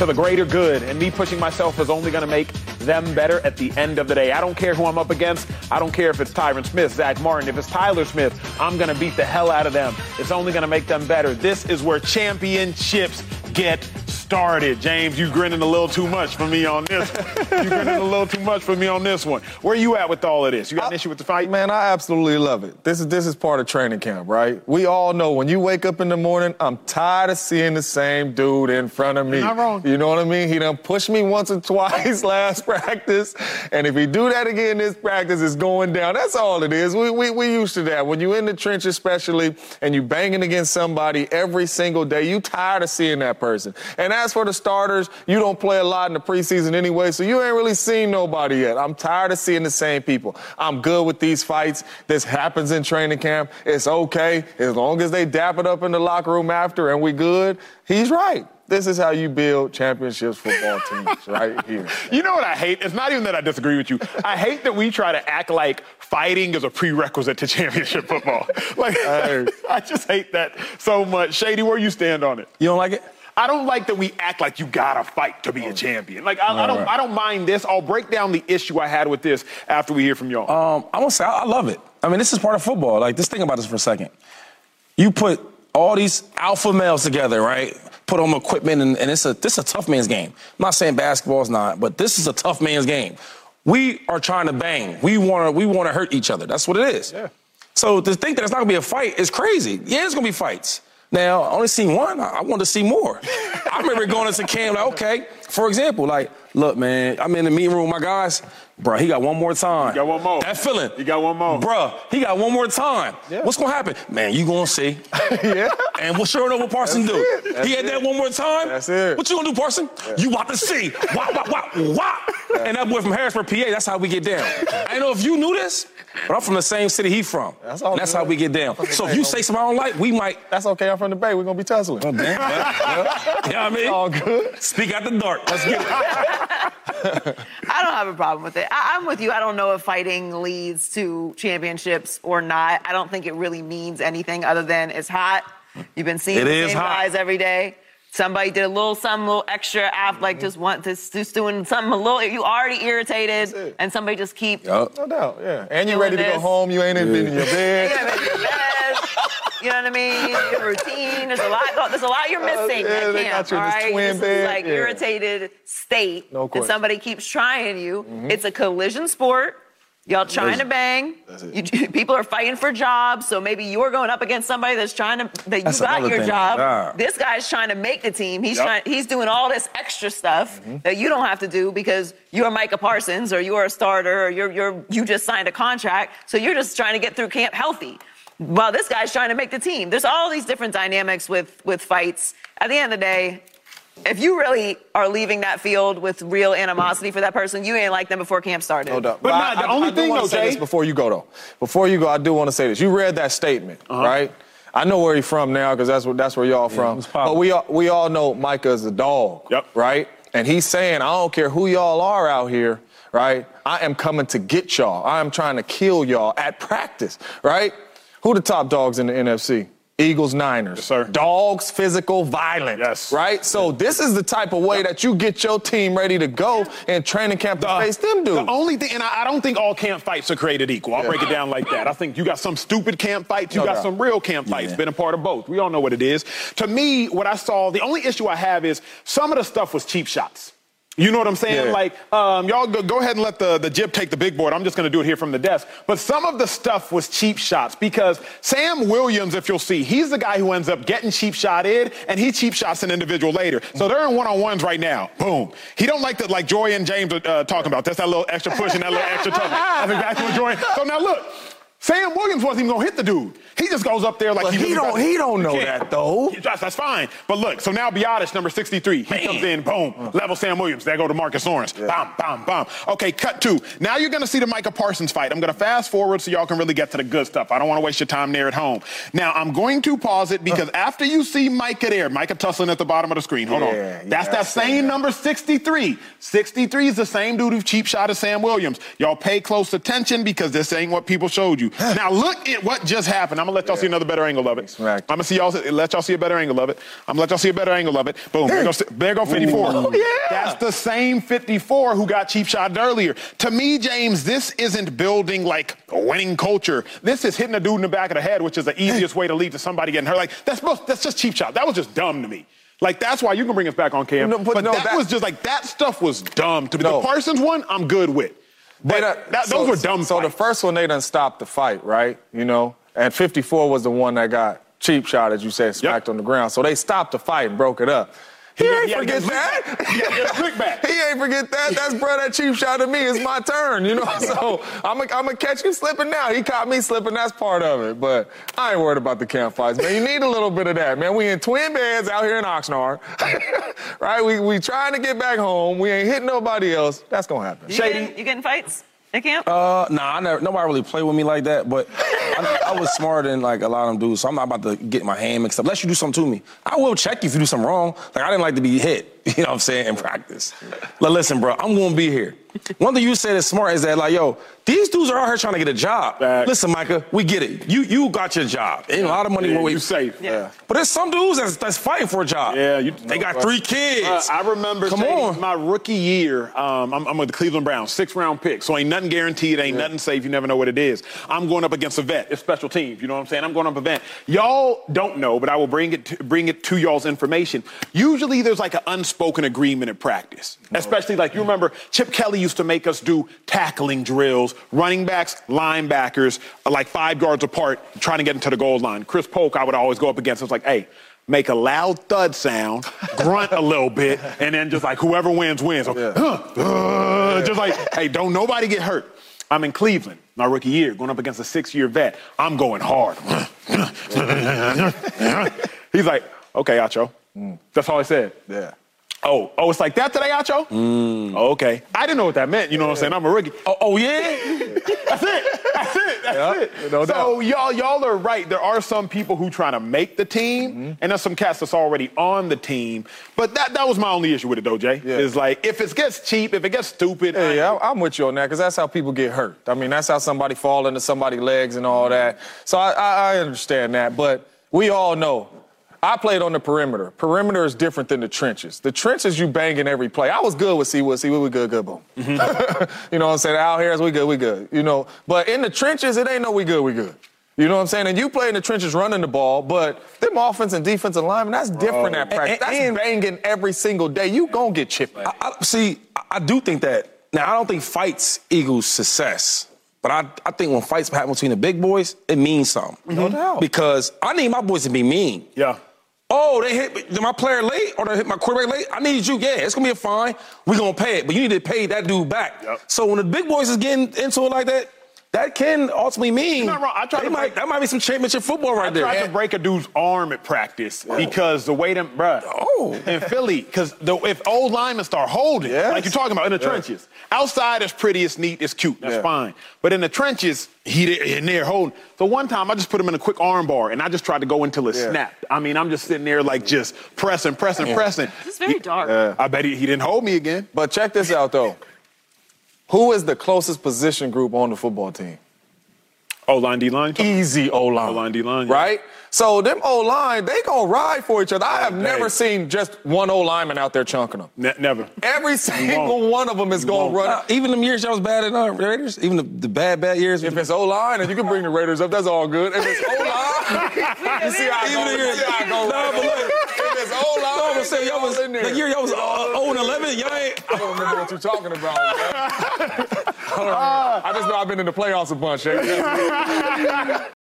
to the greater good, and me pushing myself is only going to make them better at the end of the day. I don't care who I'm up against. I don't care if it's Tyron Smith, Zack Martin, if it's Tyler Smith. I'm going to beat the hell out of them. It's only going to make them better. This is where championships get started. James, you grinning a little too much for me on this. you grinning a little too much for me on this one. Where you at with all of this? You got an issue with the fight? Man, I absolutely love it. This is this is part of training camp, right? We all know when you wake up in the morning, I'm tired of seeing the same dude in front of me. You're not wrong. You know what I mean? He done pushed me once or twice [LAUGHS] last practice, and if he do that again this practice, it's going down. That's all it is. We we we used to that. When you in the trench, especially, and you banging against somebody every single day, you tired of seeing that person. And as for the starters, you don't play a lot in the preseason anyway, so you ain't really seen nobody yet. I'm tired of seeing the same people. I'm good with these fights. This happens in training camp. It's okay as long as they dap it up in the locker room after and we good. He's right. This is how you build championships football teams [LAUGHS] right here. You know what I hate? It's not even that I disagree with you. I hate that we try to act like fighting is a prerequisite to championship football. [LAUGHS] Like, [LAUGHS] I just hate that so much. Shady, where you stand on it? You don't like it? I don't like that we act like you gotta fight to be a champion. Like I, I don't, I don't mind this. I'll break down the issue I had with this after we hear from y'all. Um, I want to say I, I love it. I mean, this is part of football. Like, just think about this for a second. You put all these alpha males together, right? Put on equipment, and, and it's a this is a tough man's game. I'm not saying basketball is not, but this is a tough man's game. We are trying to bang. We want to we want to hurt each other. That's what it is. Yeah. So to think that it's not gonna be a fight is crazy. Yeah, it's gonna be fights. Now, I only seen one. I, I wanted to see more. I remember going into camp like, okay, for example, like, look, man, I'm in the meeting room with my guys. Bro, he got one more time. got one more. That feeling. You got one more. Bro, he got one more time. Yeah. What's gonna happen? Man, you gonna see. [LAUGHS] yeah. And what sure enough what Parson do? it. He had it. that one more time. That's it. What you gonna do, Parson? You about to see. Wop, wop, wop, wop. And that boy from Harrisburg, PA, that's how we get down. I know if you knew this, but I'm from the same city he from. That's, all that's good. how we get down. So if you say something I don't like, we might. That's okay. I'm from the Bay. We're gonna be tussling. Oh, damn. [LAUGHS] you know what I mean? All good. Speak out the dark. Let's get it. [LAUGHS] I don't have a problem with it. I, I'm with you. I don't know if fighting leads to championships or not. I don't think it really means anything other than it's hot. You've been seeing It the is same hot. guys every day. Somebody did a little something, a little extra app, like just want to just doing something a little. You already irritated, and somebody just keep. No doubt. Yeah. And you Doing ready to go home? You ain't even been in your bed. haven't been in bed. You know what I mean? Your [LAUGHS] routine. There's a lot. There's a lot you're missing yeah, at they camp. got you in all this twin this bed. is like Yeah. irritated state, No question. and somebody keeps trying you. Mhm. It's a collision sport. Y'all trying to bang. You, [LAUGHS] people are fighting for jobs, so maybe you're going up against somebody that's trying to that you got your thing. job. Yeah. This guy's trying to make the team. He's Yep. trying. He's doing all this extra stuff Mm-hmm. that you don't have to do because you're Micah Parsons or you're a starter or you're you're you just signed a contract. So you're just trying to get through camp healthy. While this guy's trying to make the team. There's all these different dynamics with with fights. At the end of the day, if you really are leaving that field with real animosity for that person, you ain't like them before camp started. No doubt. But I- nah, the I, only I thing, wanna though, say this Jay- before you go though. Before you go, I do want to say this. You read that statement, uh-huh. right? I know where he's from now because that's where that's where y'all from. But we all we all know Micah's a dog, Yep. right? And he's saying, I don't care who y'all are out here, right? I am coming to get y'all. I am trying to kill y'all at practice, right? Who the top dogs in the NFC? Eagles, Niners. Yes, sir. Dogs, physical, violent. Yes. Right? So this is the type of way that you get your team ready to go in training camp to face them dudes. The only thing, and I, I don't think all camp fights are created equal. I'll break it down like that. I think you got some stupid camp fights, you No got doubt. some real camp fights. Been a part of both. We all know what it is. To me, what I saw, the only issue I have is some of the stuff was cheap shots. You know what I'm saying? Yeah. Like, um, y'all go, go ahead and let the, the jib take the big board. I'm just going to do it here from the desk. But some of the stuff was cheap shots because Sam Williams, if you'll see, he's the guy who ends up getting cheap shot in, and he cheap shots an individual later. So they're in one-on-ones right now. Boom. He don't like that, like Joy and James are uh, talking about. That's that little extra push and that little extra tugging. That's exactly what Joy. So now look. Sam Williams wasn't even gonna hit the dude. He just goes up there like But he really don't- he don't know that, though. He- That's, that's fine. But look, so now Biadasz, number 63, he comes in, boom, uh-huh. level Sam Williams. There go to Marcus Lawrence. Bam, bam, bam. Okay, cut two. Now you're gonna see the Micah Parsons fight. I'm gonna fast forward so y'all can really get to the good stuff. I don't wanna waste your time there at home. Now I'm going to pause it because after you see Micah there, Micah tussling at the bottom of the screen. Hold Yeah, on. yeah, That's that same number 63. 63 is the same dude who cheap shot at Sam Williams. Y'all pay close attention because this ain't what people showed you. [LAUGHS] now look at what just happened. I'm gonna let y'all see another better angle of it. I'm gonna see y'all let y'all see a better angle of it. I'm gonna let y'all see a better angle of it. Boom. There goes there go 54. Ooh. Yeah. That's the same 54 who got cheap shot earlier. To me, James, this isn't building like a winning culture. This is hitting a dude in the back of the head, which is the easiest way to lead to somebody getting hurt. Like that's most, that's just cheap shot. That was just dumb to me. Like that's why you can bring us back on cam. No, but but no, that, that- was just like that stuff was dumb to me. No. The Parsons one, I'm good with. But done- that, so- those were dumb. So the first one, they done stopped the fight, right? You know, and 54 was the one that got cheap shot, as you said, smacked on the ground. So they stopped the fight and broke it up. He Yeah, ain't yeah, forget that. Yeah, yeah, quick back. He ain't forget that. That's bro, that cheap shot to me. It's my turn, you know. [LAUGHS] So I'm gonna catch you slipping now. He caught me slipping. That's part of it. But I ain't worried about the camp fights, man. You need a little bit of that, man. We in twin beds out here in Oxnard, [LAUGHS] right? We we trying to get back home. We ain't hitting nobody else. That's gonna happen. You getting, you getting fights at camp? Uh, nah, I never, nobody really played with me like that, but I, I was smarter than like a lot of them dudes, so I'm not about to get my hand mixed up. Unless you do something to me. I will check you if you do something wrong. Like, I didn't like to be hit. [LAUGHS] you know what I'm saying, in practice. Like, listen, bro, I'm gonna be here. One thing you said is smart is that, like, yo, these dudes are out here trying to get a job. Listen, Micah, we get it. You you got your job. Ain't a lot of money Yeah, you safe. Yeah. But there's some dudes that's, that's fighting for a job. Yeah, you, they got three kids. Uh, I remember Come on. my rookie year, um, I'm, I'm with the Cleveland Browns, six round pick. So ain't nothing guaranteed, ain't nothing safe. You never know what it is. I'm going up against a vet. It's special teams. You know what I'm saying? I'm going up a vet. Y'all don't know, but I will bring it to, bring it to y'all's information. Usually there's like an unspoken agreement in practice, especially like you remember Chip Kelly used to make us do tackling drills, running backs, linebackers, uh, like five yards apart, trying to get into the goal line. Chris Polk, I would always go up against. I was like, hey, make a loud thud sound, grunt a little bit, and then just like whoever wins wins. So, "Huh, uh," just like, hey, don't nobody get hurt. I'm in Cleveland, my rookie year, going up against a six-year vet. I'm going hard. [LAUGHS] He's like, okay, Acho. That's all I said. Yeah. Oh, oh, it's like that today, Acho? Oh, okay. I didn't know what that meant. You know what I'm saying? I'm a rookie. Oh, oh yeah? [LAUGHS] That's it. That's it. That's it. no so y'all, y'all are right. There are some people who trying to make the team, Mm-hmm. and there's some cats that's already on the team. But that that was my only issue with it, though, Jay. Is like if it gets cheap, if it gets stupid. Yeah, yeah, I- I'm with you on that because that's how people get hurt. I mean, that's how somebody fall into somebody's legs and all that. So I, I, I understand that, but we all know. I played on the perimeter. Perimeter is different than the trenches. The trenches you banging every play. I was good with Seawood. Seawood, we good, good, boom. Mm-hmm. [LAUGHS] you know what I'm saying? Out here, we good, we good. You know, but in the trenches, it ain't no we good, we good. You know what I'm saying? And you play in the trenches running the ball, but them offense and defensive linemen, that's different at oh. practice. That's banging every single day. You gonna get chipped. I, I, see, I, do think that. Now, I don't think fights equals success. But I, I think when fights happen between the big boys, it means something. No mm-hmm. doubt. Because I need my boys to be mean. Yeah. Oh, they hit my player late or they hit my quarterback late. I need you. Yeah, it's gonna be a fine. We're gonna pay it, but you need to pay that dude back. So when the big boys is getting into it like that, that can ultimately mean not wrong. I tried to might, break- that might be some championship football right I there. I tried to break a dude's arm at practice because the way them, bruh, Oh. in Philly, because if old linemen start holding, Yes. like you're talking about in the Yeah. trenches, outside is pretty, it's neat, it's cute, that's Yeah. fine. But in the trenches, he there- in there holding. So one time I just put him in a quick arm bar and I just tried to go until it Yeah. snapped. I mean, I'm just sitting there like just pressing, pressing, pressing. This is very dark. I bet he, he didn't hold me again. But check this out though. Who is the closest position group on the football team? O line, D line, Easy O line. O line, D line, yeah. Right? So them O line, they gonna ride for each other. I have Hey. never seen just one O lineman out there chunking them. Ne- never. Every single one of them is gonna won't. run. Uh, even them years y'all was bad at uh, Raiders, even the, the bad bad years. If it's O line, and you can bring the Raiders up, that's all good. If it's [LAUGHS] O line, you see how I Even go. the You year- see how I go. No, but look. If it's O line, I'm gonna say y'all was in there. the year y'all was uh, 0 and 11. Y'all ain't. I don't remember what you're talking about. I, don't remember. I just know I've been in the playoffs a bunch. eh? [LAUGHS]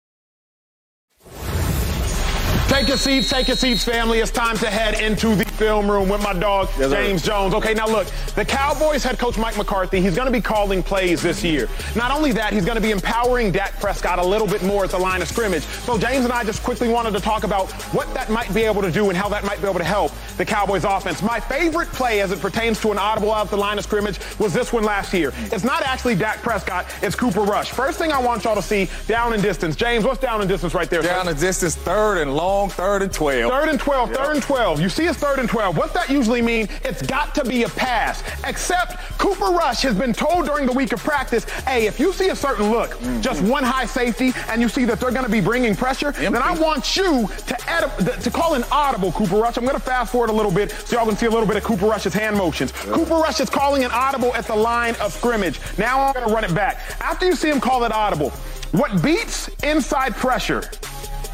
Take your seats, take your seats, family. It's time to head into the film room with my dog, James Jones. Okay, now look, the Cowboys head coach Mike McCarthy, he's going to be calling plays this year. Not only that, he's going to be empowering Dak Prescott a little bit more at the line of scrimmage. So James and I just quickly wanted to talk about what that might be able to do and how that might be able to help the Cowboys offense. My favorite play as it pertains to an audible out the line of scrimmage was this one last year. It's not actually Dak Prescott, it's Cooper Rush. First thing I want y'all to see, down in distance. James, what's down in distance right there? sir? Down the distance, third and long, third and 12. Third and 12, third and 12. You see it's third and 12. What's that usually mean? It's got to be a pass. Except Cooper Rush has been told during the week of practice, hey, if you see a certain look, Mm-hmm. just one high safety, and you see that they're going to be bringing pressure, then I want you to add a, to call an audible Cooper Rush. I'm going to fast forward a little bit so y'all can see a little bit of Cooper Rush's hand motions. Cooper Rush is calling an audible at the line of scrimmage. Now I'm going to run it back. After you see him call it audible, what beats inside pressure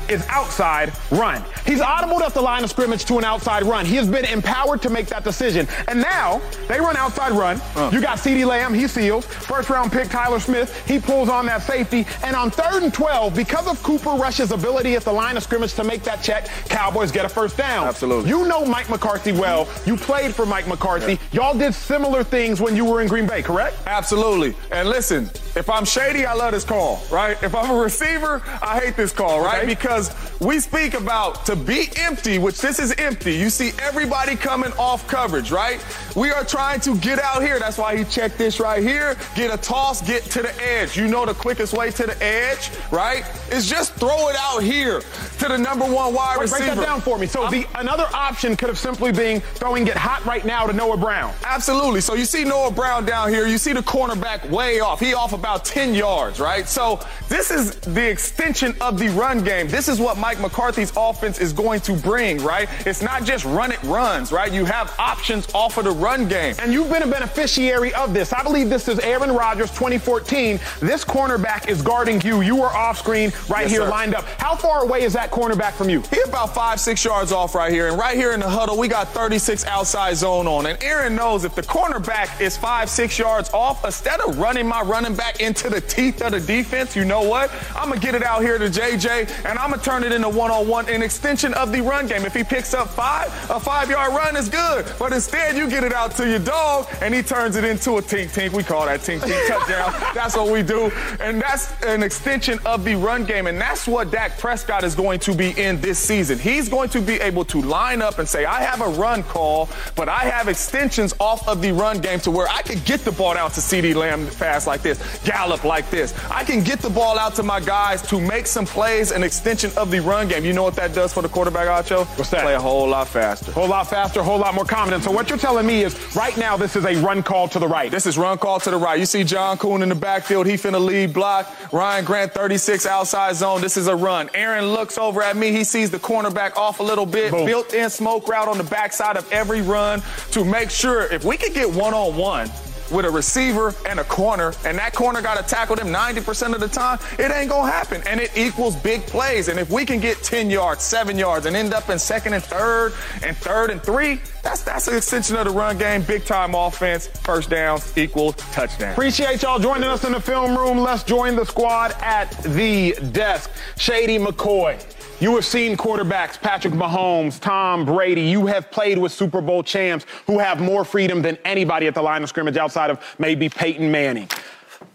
is outside run. He's audibled at the line of scrimmage to an outside run. He has been empowered to make that decision. And now they run outside run. You got CeeDee Lamb, he seals. First round pick Tyler Smith, he pulls on that safety. And on third and 12, because of Cooper Rush's ability at the line of scrimmage to make that check, Cowboys get a first down. Absolutely. You know Mike McCarthy well. You played for Mike McCarthy. Y'all did similar things when you were in Green Bay, correct? Absolutely. And listen, if I'm shady, I love this call, right? If I'm a receiver, I hate this call, right? Okay. Because we speak about to be empty, which this is empty. You see everybody coming off coverage, right? We are trying to get out here. That's why he checked this right here. Get a toss, get to the edge. You know the quickest way to the edge, right? Is just throw it out here. to the number one wide Wait, receiver. break that down for me. So the another option could have simply been throwing it hot right now to Noah Brown. Absolutely. So you see Noah Brown down here. You see the cornerback way off. He off about 10 yards, right? So this is the extension of the run game. This is what Mike McCarthy's offense is going to bring, right? It's not just run it runs, right? You have options off of the run game. And you've been a beneficiary of this. I believe this is Aaron Rodgers 2014. This cornerback is guarding you. You are off screen right Yes, here sir. lined up. How far away is that cornerback from you? He about five, six yards off right here. And right here in the huddle, we got 36 outside zone on. And Aaron knows if the cornerback is five, six yards off, instead of running my running back into the teeth of the defense, you know what? I'm going to get it out here to JJ and I'm going to turn it into one on one, an extension of the run game. If he picks up five, a five yard run is good. But instead, you get it out to your dog and he turns it into a tink tink. We call that tink tink touchdown. [LAUGHS] That's what we do. And that's an extension of the run game. And that's what Dak Prescott is going to be in this season. He's going to be able to line up and say, I have a run call, but I have extensions off of the run game to where I could get the ball out to CeeDee Lamb fast like this, Gallup like this. I can get the ball out to my guys to make some plays, and extension of the run game. You know what that does for the quarterback, Acho? What's that? Play a whole lot faster. Whole lot faster, whole lot more confident. So what you're telling me is right now this is a run call to the right. This is run call to the right. You see John Kuhn in the backfield. He finna lead block. Ryan Grant, 36 outside zone. This is a run. Aaron looks over at me. He sees the cornerback off a little bit. Boom. Built-in smoke route on the backside of every run to make sure if we could get one-on-one with a receiver and a corner, and that corner got to tackle them 90% of the time, it ain't going to happen. And it equals big plays. And if we can get 10 yards, 7 yards, and end up in second and third, and third and three, that's that's an extension of the run game. Big time offense, first downs equals touchdown. Appreciate y'all joining us in the film room. Let's join the squad at the desk. Shady McCoy. You have seen quarterbacks, Patrick Mahomes, Tom Brady. You have played with Super Bowl champs who have more freedom than anybody at the line of scrimmage outside of maybe Peyton Manning.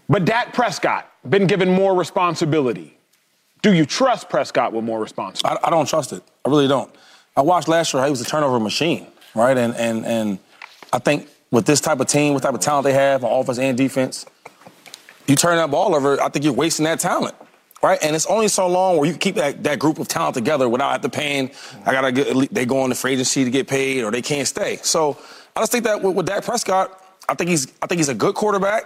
But Dak Prescott, been given more responsibility. Do you trust Prescott with more responsibility? I, I don't trust it. I really don't. I watched last year he was a turnover machine, right? And and and I think with this type of team, what type of talent they have on offense and defense, you turn that ball over, I think you're wasting that talent. Right? And it's only so long where you keep that, that group of talent together without having to paying. I gotta get they go on the free agency to get paid or they can't stay. So I just think that with, with Dak Prescott, I think he's I think he's a good quarterback.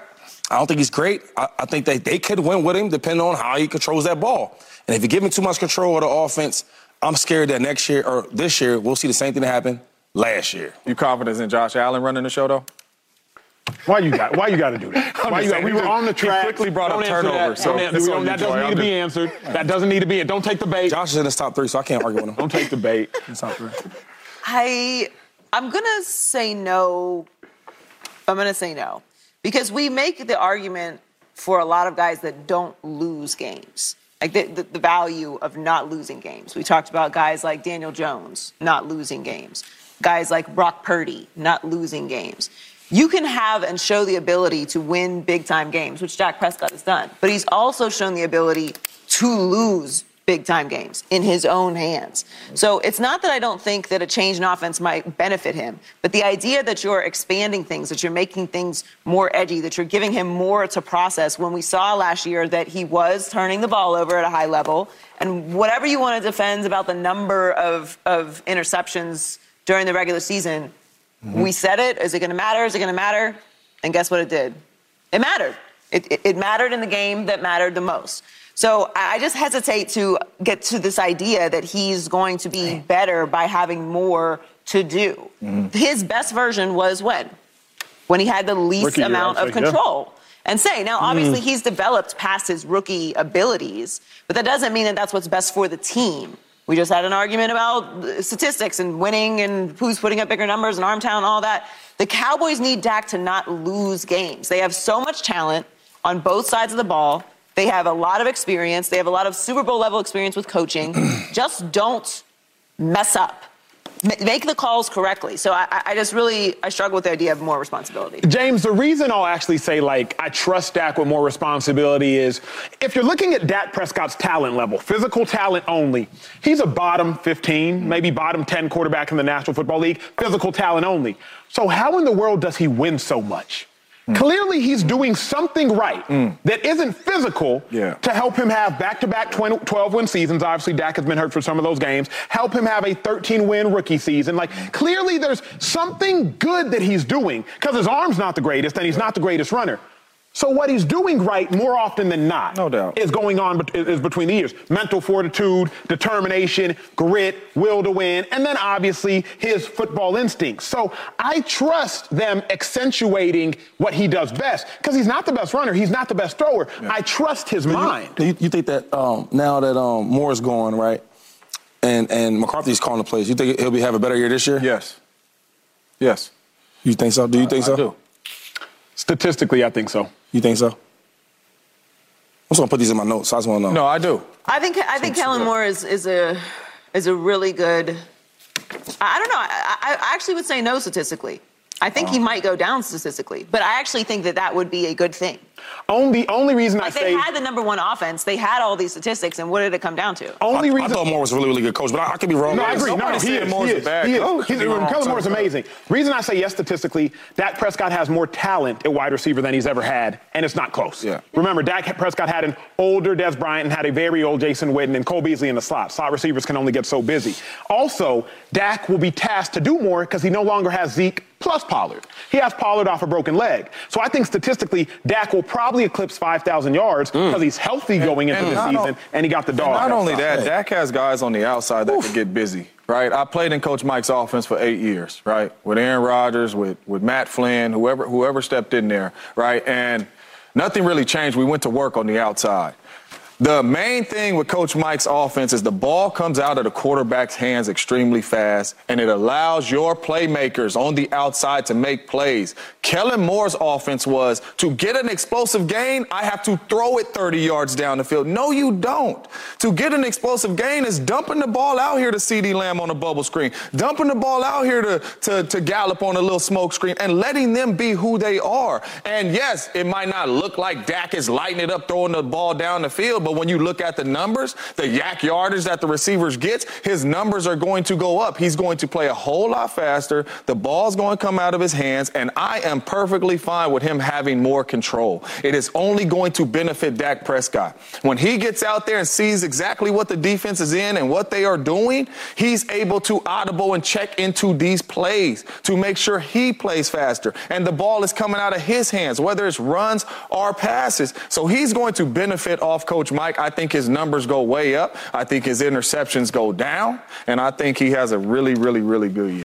I don't think he's great. I, I think that they could win with him depending on how he controls that ball. And if you give him too much control of the offense, I'm scared that next year or this year we'll see the same thing happen last year. You confident in Josh Allen running the show though? Why you got? Why you got to do that? [LAUGHS] Why just you got, saying, we were on the he track. quickly brought up Don't answer turnover, That, so Don't answer- it's we on don't- that doesn't I'll need to be answered. That doesn't need to be. Don't take the bait. Josh is in his top three, so I can't argue with him. Don't take the bait. His top three. I I'm gonna say no. I'm gonna say no because we make the argument for a lot of guys that don't lose games, like the, the, the value of not losing games. We talked about guys like Daniel Jones not losing games, guys like Brock Purdy not losing games. You can have and show the ability to win big time games, which Dak Prescott has done, but he's also shown the ability to lose big time games in his own hands. So it's not that I don't think that a change in offense might benefit him, but the idea that you're expanding things, that you're making things more edgy, that you're giving him more to process when we saw last year that he was turning the ball over at a high level. And whatever you want to defend about the number of, of interceptions during the regular season, we said it. Is it going to matter? Is it going to matter? And guess what it did? It mattered. It, it, it mattered in the game that mattered the most. So I just hesitate to get to this idea that he's going to be better by having more to do. His best version was when? When he had the least Rookie amount of say, yeah. control. And say, now obviously Mm. he's developed past his rookie abilities, but that doesn't mean that that's what's best for the team. We just had an argument about statistics and winning and who's putting up bigger numbers and Armtown and all that. The Cowboys need Dak to not lose games. They have so much talent on both sides of the ball. They have a lot of experience. They have a lot of Super Bowl level experience with coaching. [CLEARS THROAT] just don't mess up. Ma- Make the calls correctly. So I- I just really I struggle with the idea of more responsibility. James, the reason I'll actually say, like, I trust Dak with more responsibility is if you're looking at Dak Prescott's talent level, physical talent only, he's a bottom 15, maybe bottom 10 quarterback in the National Football League, physical talent only. So, how in the world does he win so much? Mm. Clearly, he's doing something right mm. that isn't physical yeah. to help him have back to back 12 win seasons. Obviously, Dak has been hurt for some of those games. Help him have a 13 win rookie season. Like, clearly, there's something good that he's doing because his arm's not the greatest and he's not the greatest runner. So what he's doing right more often than not, no doubt, is going on is between the ears. Mental fortitude, determination, grit, will to win, and then obviously his football instincts. So I trust them accentuating what he does best because he's not the best runner, he's not the best thrower. Yeah. I trust his mind. You, you, think that um, now that um, Moore is gone, right, and and McCarthy's calling the plays, you think he'll be have a better year this year? Yes. Yes. You think so? Do you think I, so? I do. Statistically, I think so. You think so? I'm just gonna put these in my notes. I just want to know. No, I do. I think I think Kellen Moore is is a is a really good. I don't know. I, I actually would say no statistically. I think he might go down statistically, but I actually think that that would be a good thing. Only only reason like I they say had the number one offense, they had all these statistics, and what did it come down to? Only I, reason I thought Moore was a really really good coach, but I, I could be wrong. No, I agree. No, he is. He is. He oh, is. He's, Kellen Moore is amazing. Reason I say yes statistically, Dak Prescott has more talent at wide receiver than he's ever had, and it's not close. Yeah. Remember, Dak Prescott had an older Dez Bryant and had a very old Jason Witten and Cole Beasley in the slot. Slot receivers can only get so busy. Also, Dak will be tasked to do more because he no longer has Zeke plus Pollard. He has Pollard off a broken leg. So I think statistically, Dak will probably eclipse 5,000 yards because mm. he's healthy going into the season, and he got the dog. Not only that, Dak has guys on the outside that Oof. can get busy. Right, I played in Coach Mike's offense for eight years. Right, with Aaron Rodgers, with with Matt Flynn, whoever whoever stepped in there. Right, and nothing really changed. We went to work on the outside. The main thing with Coach Mike's offense is the ball comes out of the quarterback's hands extremely fast, and it allows your playmakers on the outside to make plays. Kellen Moore's offense was to get an explosive gain, I have to throw it 30 yards down the field. No, you don't. To get an explosive gain is dumping the ball out here to CeeDee Lamb on a bubble screen, dumping the ball out here to, to, to Gallup on a little smoke screen, and letting them be who they are. And yes, it might not look like Dak is lighting it up, throwing the ball down the field but when you look at the numbers, the YAC yardage that the receivers gets, his numbers are going to go up. He's going to play a whole lot faster. The ball's going to come out of his hands, and I am perfectly fine with him having more control. It is only going to benefit Dak Prescott. When he gets out there and sees exactly what the defense is in and what they are doing, he's able to audible and check into these plays to make sure he plays faster. And the ball is coming out of his hands, whether it's runs or passes. So he's going to benefit off Coach Mike, I think his numbers go way up. I think his interceptions go down. And I think he has a really, really, really good year.